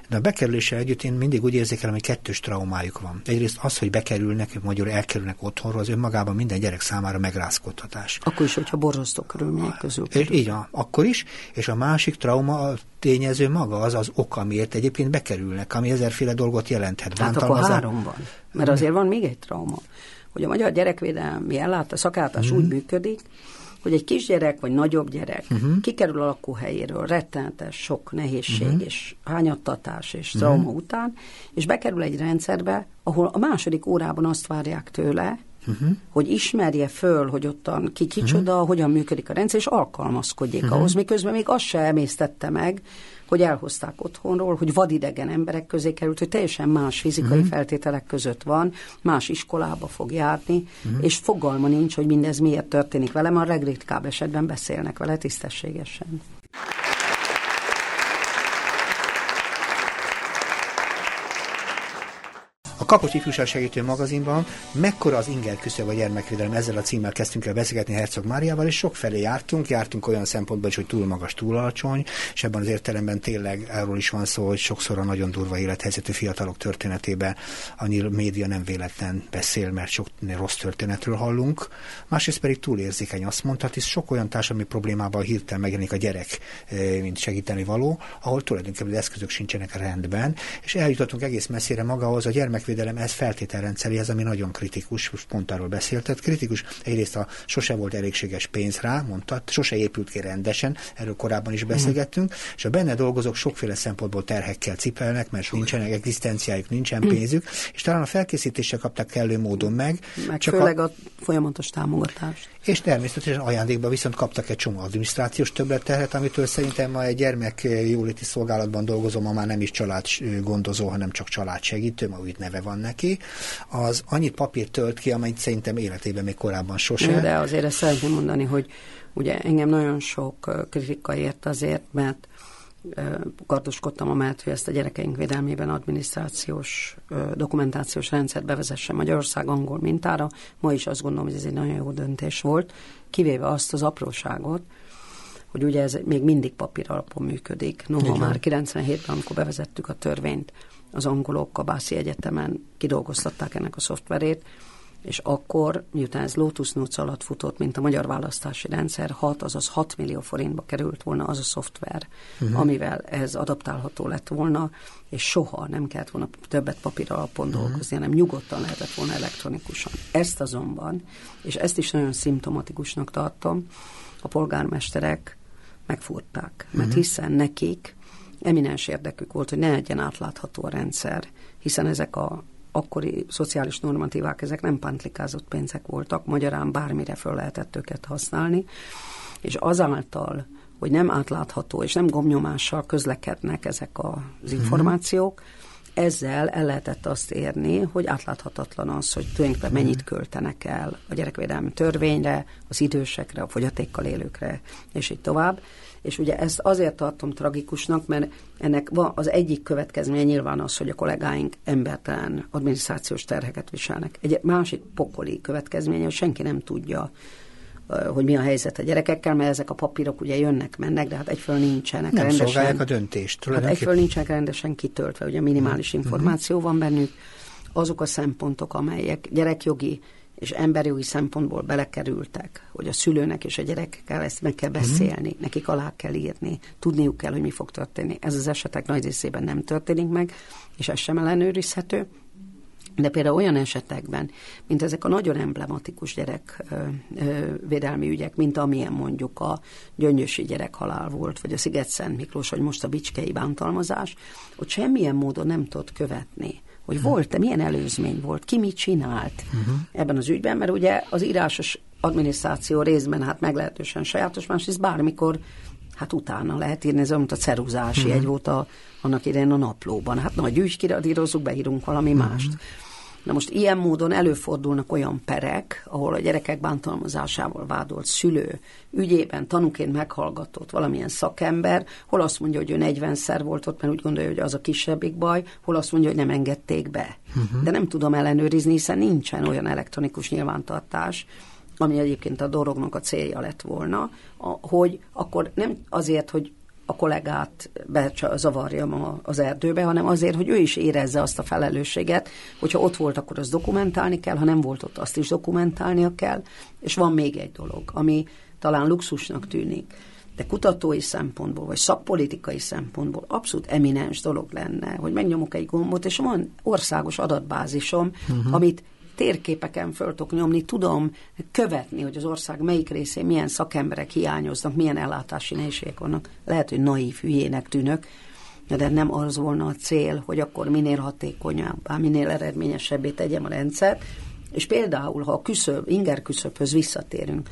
[SPEAKER 1] De a bekerüléssel együtt én mindig úgy érzékelem, hogy kettős traumájuk van. Egyrészt az, hogy bekerülnek, magyarul elkerülnek otthonról, az önmagában minden gyerek számára megrázkodhatás.
[SPEAKER 2] Akkor is, hogyha borzasztó körülmények közül.
[SPEAKER 1] És így akkor is. És a másik trauma a tényező maga az az ok, amiért egyébként bekerülnek, ami ezerféle dolgot jelenthet.
[SPEAKER 2] Hát akkor három van. Mert azért van még egy trauma, hogy a magyar gyerekvédelmi ellátás, szakáltás mm. úgy működik, hogy egy kisgyerek vagy nagyobb gyerek uh-huh. kikerül a lakóhelyéről rettenetes sok nehézség uh-huh. és hányattatás és uh-huh. trauma után, és bekerül egy rendszerbe, ahol a második órában azt várják tőle, uh-huh. hogy ismerje föl, hogy ottan ki kicsoda, uh-huh. hogyan működik a rendszer, és alkalmazkodjék uh-huh. ahhoz, miközben még azt se emésztette meg, hogy elhozták otthonról, hogy vadidegen emberek közé került, hogy teljesen más fizikai uh-huh. feltételek között van, más iskolába fog járni, uh-huh. és fogalma nincs, hogy mindez miért történik velem, a legritkább esetben beszélnek vele tisztességesen.
[SPEAKER 1] Kapocs Ifjúság Segítő magazinban mekkora az inger küszöb a gyermekvédelem, ezzel a címmel kezdtünk el beszélgetni Herceg Máriával, és sok felé jártunk, jártunk olyan szempontból is, hogy túl magas, túl alacsony, és ebben az értelemben tényleg arról is van szó, hogy sokszor a nagyon durva élethelyzetű fiatalok történetében annyi média nem véletlen beszél, mert sok rossz történetről hallunk. Másrészt pedig túl érzékeny, azt mondhat, hisz sok olyan társadalmi problémában hirtelen megjelenik a gyerek, eh, mint segíteni való, ahol tulajdonképpen az eszközök sincsenek rendben, és eljutottunk egész messzire magához a gyermekvédelem adatvédelem ez feltételrendszeréhez, ami nagyon kritikus, pont arról beszéltet. Kritikus egyrészt a sose volt elégséges pénz rá, mondta, sose épült ki rendesen, erről korábban is beszélgettünk, mm. és a benne dolgozók sokféle szempontból terhekkel cipelnek, mert Sok. nincsenek egzisztenciájuk, nincsen mm. pénzük, és talán a felkészítésre kaptak kellő módon meg.
[SPEAKER 2] Meg csak főleg a, a folyamatos támogatást.
[SPEAKER 1] És természetesen ajándékban viszont kaptak egy csomó adminisztrációs többletterhet, amitől szerintem ma egy gyermek jóléti szolgálatban dolgozom, ma már nem is család gondozó, hanem csak családsegítő, ma úgy neve van neki, az annyit papírt tölt ki, amennyit szerintem életében még korábban sose.
[SPEAKER 2] De azért ezt szeretném mondani, hogy ugye engem nagyon sok kritika ért azért, mert kardoskodtam amellett, hogy ezt a gyerekeink védelmében adminisztrációs, dokumentációs rendszert bevezesse Magyarország angol mintára. Ma is azt gondolom, hogy ez egy nagyon jó döntés volt, kivéve azt az apróságot, hogy ugye ez még mindig papír alapon működik. Noha Igen. már 97-ben, amikor bevezettük a törvényt, az angolok a Bászi Egyetemen kidolgoztatták ennek a szoftverét, és akkor, miután ez Lotus Notes alatt futott, mint a magyar választási rendszer, 6, azaz 6 millió forintba került volna az a szoftver, uh-huh. amivel ez adaptálható lett volna, és soha nem kellett volna többet papír alapon uh-huh. dolgozni, hanem nyugodtan lehetett volna elektronikusan. Ezt azonban, és ezt is nagyon szimptomatikusnak tartom, a polgármesterek megfúrták, mert uh-huh. hiszen nekik eminens érdekük volt, hogy ne legyen átlátható a rendszer, hiszen ezek a akkori szociális normatívák, ezek nem pantlikázott pénzek voltak, magyarán bármire föl lehetett őket használni, és azáltal, hogy nem átlátható és nem gomnyomással közlekednek ezek az mhm. információk, ezzel el lehetett azt érni, hogy átláthatatlan az, hogy tulajdonképpen mhm. mennyit költenek el a gyerekvédelmi törvényre, az idősekre, a fogyatékkal élőkre, és így tovább. És ugye ezt azért tartom tragikusnak, mert ennek van az egyik következménye nyilván az, hogy a kollégáink embertelen adminisztrációs terheket viselnek. Egy másik pokoli következménye, hogy senki nem tudja, hogy mi a helyzet a gyerekekkel, mert ezek a papírok ugye jönnek, mennek, de hát egyfelől nincsenek
[SPEAKER 1] nem
[SPEAKER 2] rendesen.
[SPEAKER 1] szolgálják a döntést.
[SPEAKER 2] Hát egyfelől nincsenek rendesen kitöltve, ugye minimális uh-huh. információ van bennük, azok a szempontok, amelyek gyerekjogi és emberjogi szempontból belekerültek, hogy a szülőnek és a gyerekekkel ezt meg kell beszélni, uh-huh. nekik alá kell írni, tudniuk kell, hogy mi fog történni. Ez az esetek nagy részében nem történik meg, és ez sem ellenőrizhető. De például olyan esetekben, mint ezek a nagyon emblematikus gyerekvédelmi ügyek, mint amilyen mondjuk a gyöngyösi gyerekhalál volt, vagy a Sziget-Szent Miklós, vagy most a bicskei bántalmazás, hogy semmilyen módon nem tudott követni hogy volt-e, milyen előzmény volt, ki mit csinált uh-huh. ebben az ügyben, mert ugye az írásos adminisztráció részben hát meglehetősen sajátos, másrészt bármikor hát utána lehet írni, ez olyan, mint a ceruzási uh-huh. egy volt a, annak idején a naplóban. Hát nagy ügy, kiradírozzuk, beírunk valami uh-huh. mást. Na most ilyen módon előfordulnak olyan perek, ahol a gyerekek bántalmazásával vádolt szülő ügyében tanúként meghallgatott valamilyen szakember, hol azt mondja, hogy ő 40-szer volt ott, mert úgy gondolja, hogy az a kisebbik baj, hol azt mondja, hogy nem engedték be. Uh-huh. De nem tudom ellenőrizni, hiszen nincsen olyan elektronikus nyilvántartás, ami egyébként a dolognak a célja lett volna, hogy akkor nem azért, hogy a kollégát zavarjam az erdőbe, hanem azért, hogy ő is érezze azt a felelősséget, hogyha ott volt, akkor azt dokumentálni kell, ha nem volt ott, azt is dokumentálnia kell. És van még egy dolog, ami talán luxusnak tűnik, de kutatói szempontból, vagy szakpolitikai szempontból abszolút eminens dolog lenne, hogy megnyomok egy gombot, és van országos adatbázisom, uh-huh. amit térképeken föl tudok nyomni, tudom követni, hogy az ország melyik részén milyen szakemberek hiányoznak, milyen ellátási nehézségek vannak. Lehet, hogy naív hülyének tűnök, de nem az volna a cél, hogy akkor minél hatékonyabbá, minél eredményesebbé tegyem a rendszert. És például, ha a küszöb, inger küszöbhöz visszatérünk,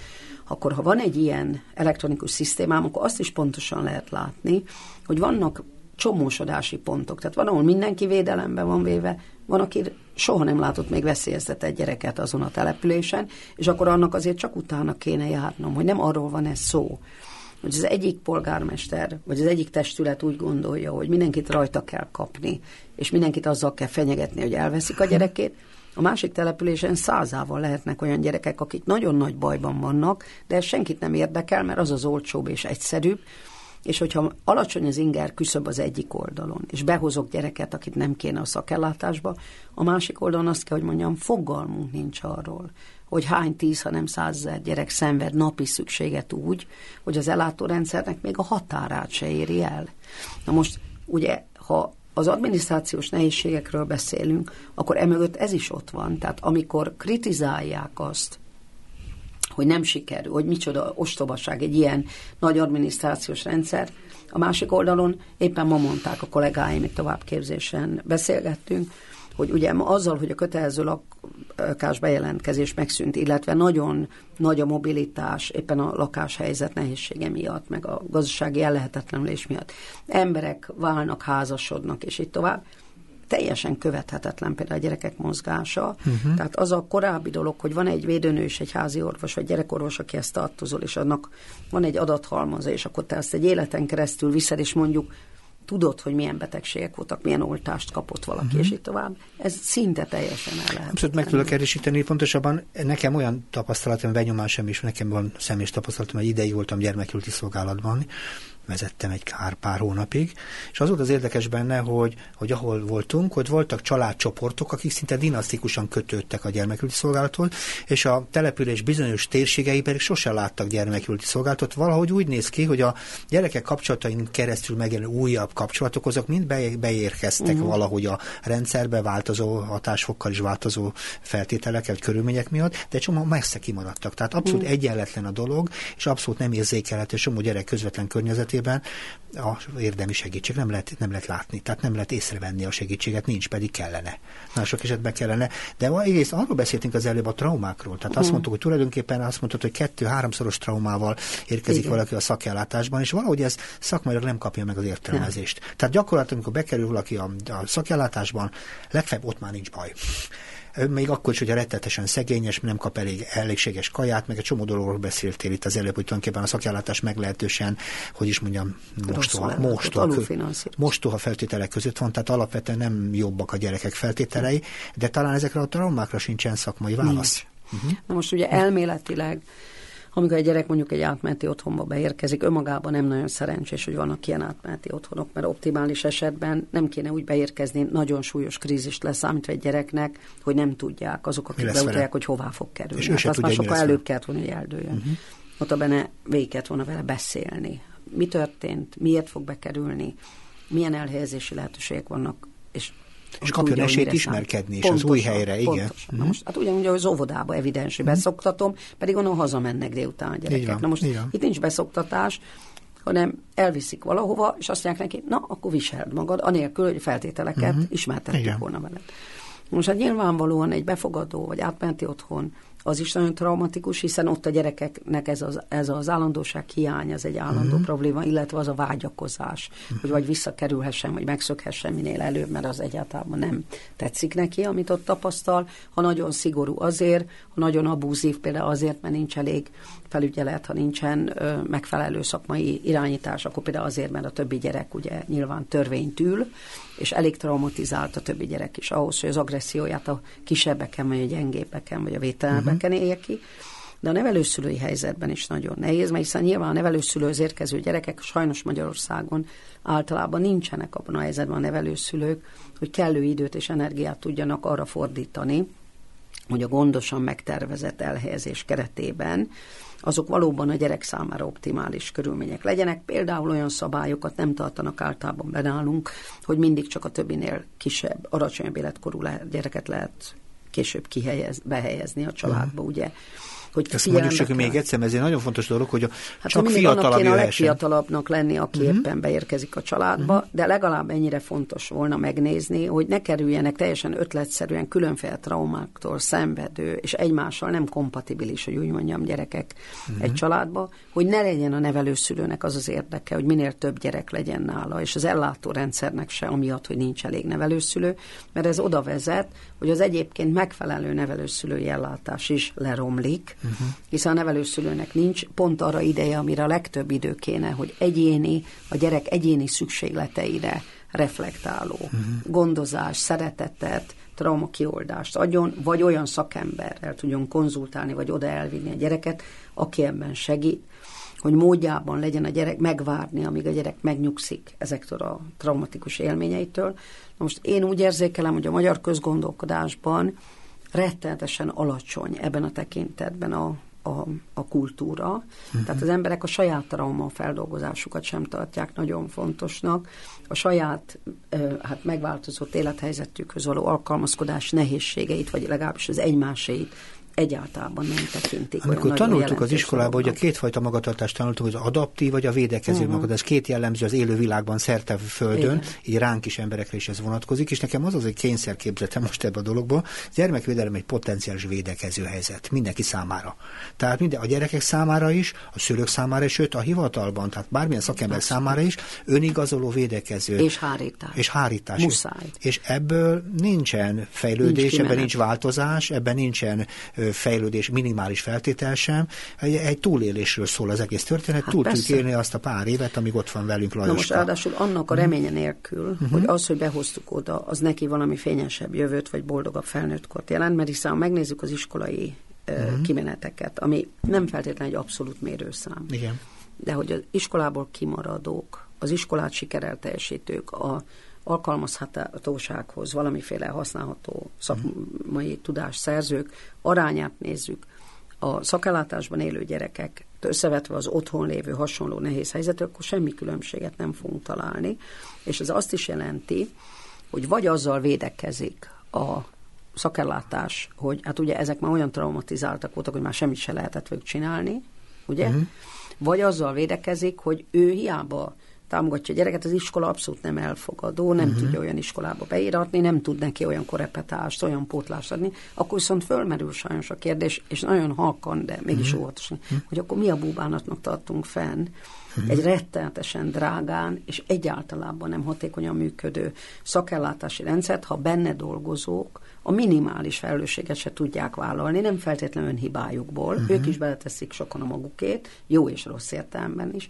[SPEAKER 2] akkor ha van egy ilyen elektronikus szisztémám, akkor azt is pontosan lehet látni, hogy vannak csomósodási pontok. Tehát van, ahol mindenki védelemben van véve, van, aki soha nem látott még veszélyeztetett gyereket azon a településen, és akkor annak azért csak utána kéne járnom, hogy nem arról van ez szó, hogy az egyik polgármester, vagy az egyik testület úgy gondolja, hogy mindenkit rajta kell kapni, és mindenkit azzal kell fenyegetni, hogy elveszik a gyerekét, a másik településen százával lehetnek olyan gyerekek, akik nagyon nagy bajban vannak, de ez senkit nem érdekel, mert az az olcsóbb és egyszerűbb, és hogyha alacsony az inger küszöb az egyik oldalon, és behozok gyereket, akit nem kéne a szakellátásba, a másik oldalon azt kell, hogy mondjam, fogalmunk nincs arról, hogy hány tíz, hanem százezer gyerek szenved napi szükséget úgy, hogy az ellátórendszernek még a határát se éri el. Na most ugye, ha az adminisztrációs nehézségekről beszélünk, akkor emögött ez is ott van. Tehát amikor kritizálják azt, hogy nem sikerül, hogy micsoda ostobaság egy ilyen nagy adminisztrációs rendszer. A másik oldalon éppen ma mondták a kollégáim, itt továbbképzésen beszélgettünk, hogy ugye azzal, hogy a kötelező lakás bejelentkezés megszűnt, illetve nagyon nagy a mobilitás éppen a lakáshelyzet nehézsége miatt, meg a gazdasági ellehetetlenülés miatt, emberek válnak, házasodnak, és így tovább, teljesen követhetetlen például a gyerekek mozgása. Uh-huh. Tehát az a korábbi dolog, hogy van egy védőnő és egy házi orvos, vagy gyerekorvos, aki ezt tartozol, és annak van egy adathalmaza, és akkor te ezt egy életen keresztül viszed, és mondjuk tudod, hogy milyen betegségek voltak, milyen oltást kapott valaki, uh-huh. és így tovább. Ez szinte teljesen el lehet.
[SPEAKER 1] Abszolút meg tudok erősíteni, pontosabban nekem olyan tapasztalatom, benyomásom is, nekem van személyes tapasztalatom, hogy ideig voltam gyermekülti szolgálatban, vezettem egy kár pár hónapig, és az volt az érdekes benne, hogy, hogy ahol voltunk, hogy voltak családcsoportok, akik szinte dinasztikusan kötődtek a gyermekülti szolgálathoz, és a település bizonyos térségei pedig sose láttak gyermekülti szolgálatot. Valahogy úgy néz ki, hogy a gyerekek kapcsolatain keresztül megjelenő újabb kapcsolatok, azok mind beérkeztek uh-huh. valahogy a rendszerbe változó hatásfokkal is változó feltételek vagy körülmények miatt, de csomó messze kimaradtak. Tehát abszolút uh-huh. egyenletlen a dolog, és abszolút nem érzékelhető, csomó gyerek közvetlen környezet esetében a érdemi segítség nem lehet, nem lehet látni, tehát nem lehet észrevenni a segítséget, nincs, pedig kellene. Nagyon sok esetben kellene. De egész arról beszéltünk az előbb a traumákról. Tehát uh-huh. azt mondtuk, hogy tulajdonképpen azt mondtad, hogy kettő-háromszoros traumával érkezik Igen. valaki a szakellátásban, és valahogy ez szakmailag nem kapja meg az értelmezést. Nem. Tehát gyakorlatilag, amikor bekerül valaki a, a szakellátásban, legfeljebb ott már nincs baj még akkor is, hogyha rettetesen szegényes, nem kap elég elégséges kaját, meg egy csomó dologról beszéltél itt az előbb, hogy tulajdonképpen a szakjárlátás meglehetősen, hogy is mondjam, mostoha, mostoha, mostoha feltételek között van, tehát alapvetően nem jobbak a gyerekek feltételei, de talán ezekre a traumákra sincsen szakmai válasz.
[SPEAKER 2] Uh-huh. Na most ugye elméletileg amikor egy gyerek mondjuk egy átmeneti otthonba beérkezik, önmagában nem nagyon szerencsés, hogy vannak ilyen átmeneti otthonok, mert optimális esetben nem kéne úgy beérkezni, nagyon súlyos krízist leszámítva egy gyereknek, hogy nem tudják azok, akik beutalják, hogy hová fog kerülni. És hát azt már sokkal előbb kellett volna, hogy eldőjön. Uh-huh. Ott a benne végig kellett volna vele beszélni. Mi történt, miért fog bekerülni, milyen elhelyezési lehetőségek vannak, és
[SPEAKER 1] és kapjon esélyt ismerkedni is az új helyre, igen. Pontosan.
[SPEAKER 2] Na mhm. most, hát ugyanúgy az óvodába evidens, hogy mhm. beszoktatom, pedig onnan hazamennek délután a gyerekek. Van, Na most itt nincs beszoktatás, hanem elviszik valahova, és azt mondják neki, na, akkor viseld magad, anélkül, hogy feltételeket uh-huh. ismertettük volna veled. Most hát nyilvánvalóan egy befogadó vagy átmenti otthon az is nagyon traumatikus, hiszen ott a gyerekeknek ez az, ez az állandóság hiány, ez egy állandó uh-huh. probléma, illetve az a vágyakozás, uh-huh. hogy vagy visszakerülhessen, vagy megszökhessen minél előbb, mert az egyáltalán nem tetszik neki, amit ott tapasztal. Ha nagyon szigorú azért, ha nagyon abúzív például azért, mert nincs elég felügyelet, ha nincsen ö, megfelelő szakmai irányítás, akkor például azért, mert a többi gyerek ugye nyilván törvényt ül, és elég traumatizált a többi gyerek is ahhoz, hogy az agresszióját a kisebbeken, vagy a gyengébeken, vagy a vételenbeken uh-huh. élje ki. De a nevelőszülői helyzetben is nagyon nehéz, mert hiszen nyilván a nevelőszülőhöz érkező gyerekek sajnos Magyarországon általában nincsenek abban a helyzetben a nevelőszülők, hogy kellő időt és energiát tudjanak arra fordítani, hogy a gondosan megtervezett elhelyezés keretében azok valóban a gyerek számára optimális körülmények legyenek. Például olyan szabályokat nem tartanak általában benálunk, hogy mindig csak a többinél kisebb, alacsonyabb életkorú le, gyereket lehet később kihelyez, behelyezni a családba, uh-huh. ugye
[SPEAKER 1] hogy Ezt mondjuk csak kell. még egyszer, ez egy nagyon fontos dolog, hogy a
[SPEAKER 2] hát csak fiatalabb a legfiatalabbnak lenni, aki uh-huh. éppen beérkezik a családba, uh-huh. de legalább ennyire fontos volna megnézni, hogy ne kerüljenek teljesen ötletszerűen különféle traumáktól szenvedő, és egymással nem kompatibilis, hogy úgy mondjam, gyerekek uh-huh. egy családba, hogy ne legyen a nevelőszülőnek az az érdeke, hogy minél több gyerek legyen nála, és az ellátórendszernek se, amiatt, hogy nincs elég nevelőszülő, mert ez oda vezet, hogy az egyébként megfelelő nevelőszülői ellátás is leromlik, uh-huh. hiszen a nevelőszülőnek nincs pont arra ideje, amire a legtöbb idő kéne, hogy egyéni, a gyerek egyéni szükségleteire reflektáló uh-huh. gondozás, szeretetet, trauma kioldást adjon, vagy olyan szakemberrel tudjon konzultálni, vagy oda elvinni a gyereket, aki ebben segít, hogy módjában legyen a gyerek megvárni, amíg a gyerek megnyugszik ezektől a traumatikus élményeitől. Na most én úgy érzékelem, hogy a magyar közgondolkodásban rettenetesen alacsony ebben a tekintetben a, a, a kultúra. Uh-huh. Tehát az emberek a saját trauma feldolgozásukat sem tartják nagyon fontosnak. A saját hát megváltozott élethelyzetükhöz való alkalmazkodás nehézségeit, vagy legalábbis az egymásait egyáltalán nem tekintik.
[SPEAKER 1] Amikor tanultuk az iskolában, hogy a kétfajta magatartást tanultuk, az adaptív vagy a védekező uh-huh. magatartás, két jellemző az élő világban szerte a földön, Igen. így ránk is emberekre is ez vonatkozik, és nekem az az egy kényszerképzetem most ebbe a dologból, gyermekvédelem egy potenciális védekező helyzet mindenki számára. Tehát minden, a gyerekek számára is, a szülők számára is, sőt a hivatalban, tehát bármilyen szakember Persze. számára is önigazoló védekező.
[SPEAKER 2] És hárítás.
[SPEAKER 1] És hárítás.
[SPEAKER 2] Muszáj.
[SPEAKER 1] És ebből nincsen fejlődés, nincs ebben nincs változás, ebben nincsen fejlődés, minimális feltétel sem. Egy, egy túlélésről szól az egész történet, hát túl tudjuk élni azt a pár évet, amíg ott van velünk Lajoska.
[SPEAKER 2] Na most ráadásul annak a mhm. reménye nélkül, uh-huh. hogy az, hogy behoztuk oda, az neki valami fényesebb jövőt, vagy boldogabb felnőttkort jelent, mert hiszen ha megnézzük az iskolai uh-huh. kimeneteket, ami nem feltétlenül egy abszolút mérőszám.
[SPEAKER 1] Igen.
[SPEAKER 2] De hogy az iskolából kimaradók, az iskolát sikerel teljesítők, a alkalmazhatósághoz valamiféle használható szakmai tudás szerzők arányát nézzük, a szakellátásban élő gyerekek összevetve az otthon lévő hasonló nehéz helyzetek, akkor semmi különbséget nem fogunk találni. És ez azt is jelenti, hogy vagy azzal védekezik a szakellátás, hogy hát ugye ezek már olyan traumatizáltak voltak, hogy már semmit se lehetett velük csinálni, ugye? Uh-huh. Vagy azzal védekezik, hogy ő hiába támogatja a gyereket, az iskola abszolút nem elfogadó, nem uh-huh. tudja olyan iskolába beíratni, nem tud neki olyan korepetást, olyan pótlást adni, akkor viszont fölmerül sajnos a kérdés, és nagyon halkan, de mégis uh-huh. óvatosan, uh-huh. hogy akkor mi a búbánatnak tartunk fenn, uh-huh. egy rettenetesen drágán és egyáltalában nem hatékonyan működő szakellátási rendszert, ha benne dolgozók a minimális felelősséget se tudják vállalni, nem feltétlenül önhibájukból, uh-huh. ők is beleteszik sokan a magukét, jó és rossz értelemben is,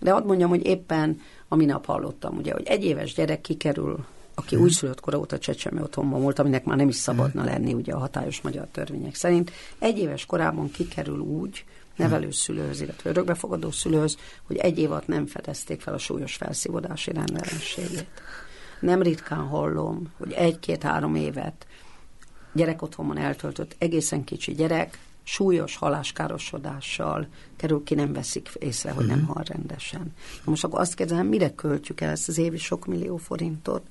[SPEAKER 2] de hadd mondjam, hogy éppen a minap hallottam, ugye, hogy egy éves gyerek kikerül, aki hmm. újszülött kora óta csecsemő otthonban volt, aminek már nem is szabadna hmm. lenni ugye a hatályos magyar törvények szerint, egy éves korában kikerül úgy, nevelőszülőhöz, illetve örökbefogadó szülőhöz, hogy egy év alatt nem fedezték fel a súlyos felszívodási rendellenségét. Nem ritkán hallom, hogy egy-két-három évet gyerek otthonban eltöltött egészen kicsi gyerek súlyos haláskárosodással kerül ki, nem veszik észre, hogy nem mhm. hal rendesen. Most akkor azt kérdezem, mire költjük el ezt az évi sok millió forintot,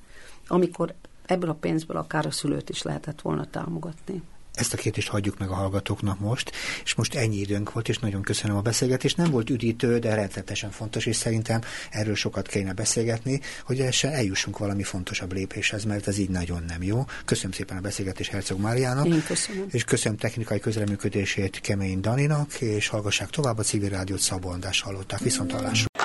[SPEAKER 2] amikor ebből a pénzből akár a szülőt is lehetett volna támogatni.
[SPEAKER 1] Ezt a kérdést hagyjuk meg a hallgatóknak most, és most ennyi időnk volt, és nagyon köszönöm a beszélgetést. Nem volt üdítő, de rendetesen fontos, és szerintem erről sokat kéne beszélgetni, hogy eljussunk valami fontosabb lépéshez, mert ez így nagyon nem jó. Köszönöm szépen a beszélgetést Herceg Máriának.
[SPEAKER 2] Én köszönöm.
[SPEAKER 1] És köszönöm technikai közreműködését Kemény Daninak, és hallgassák tovább a civil rádiót Szabó András hallották. Viszont hallásra.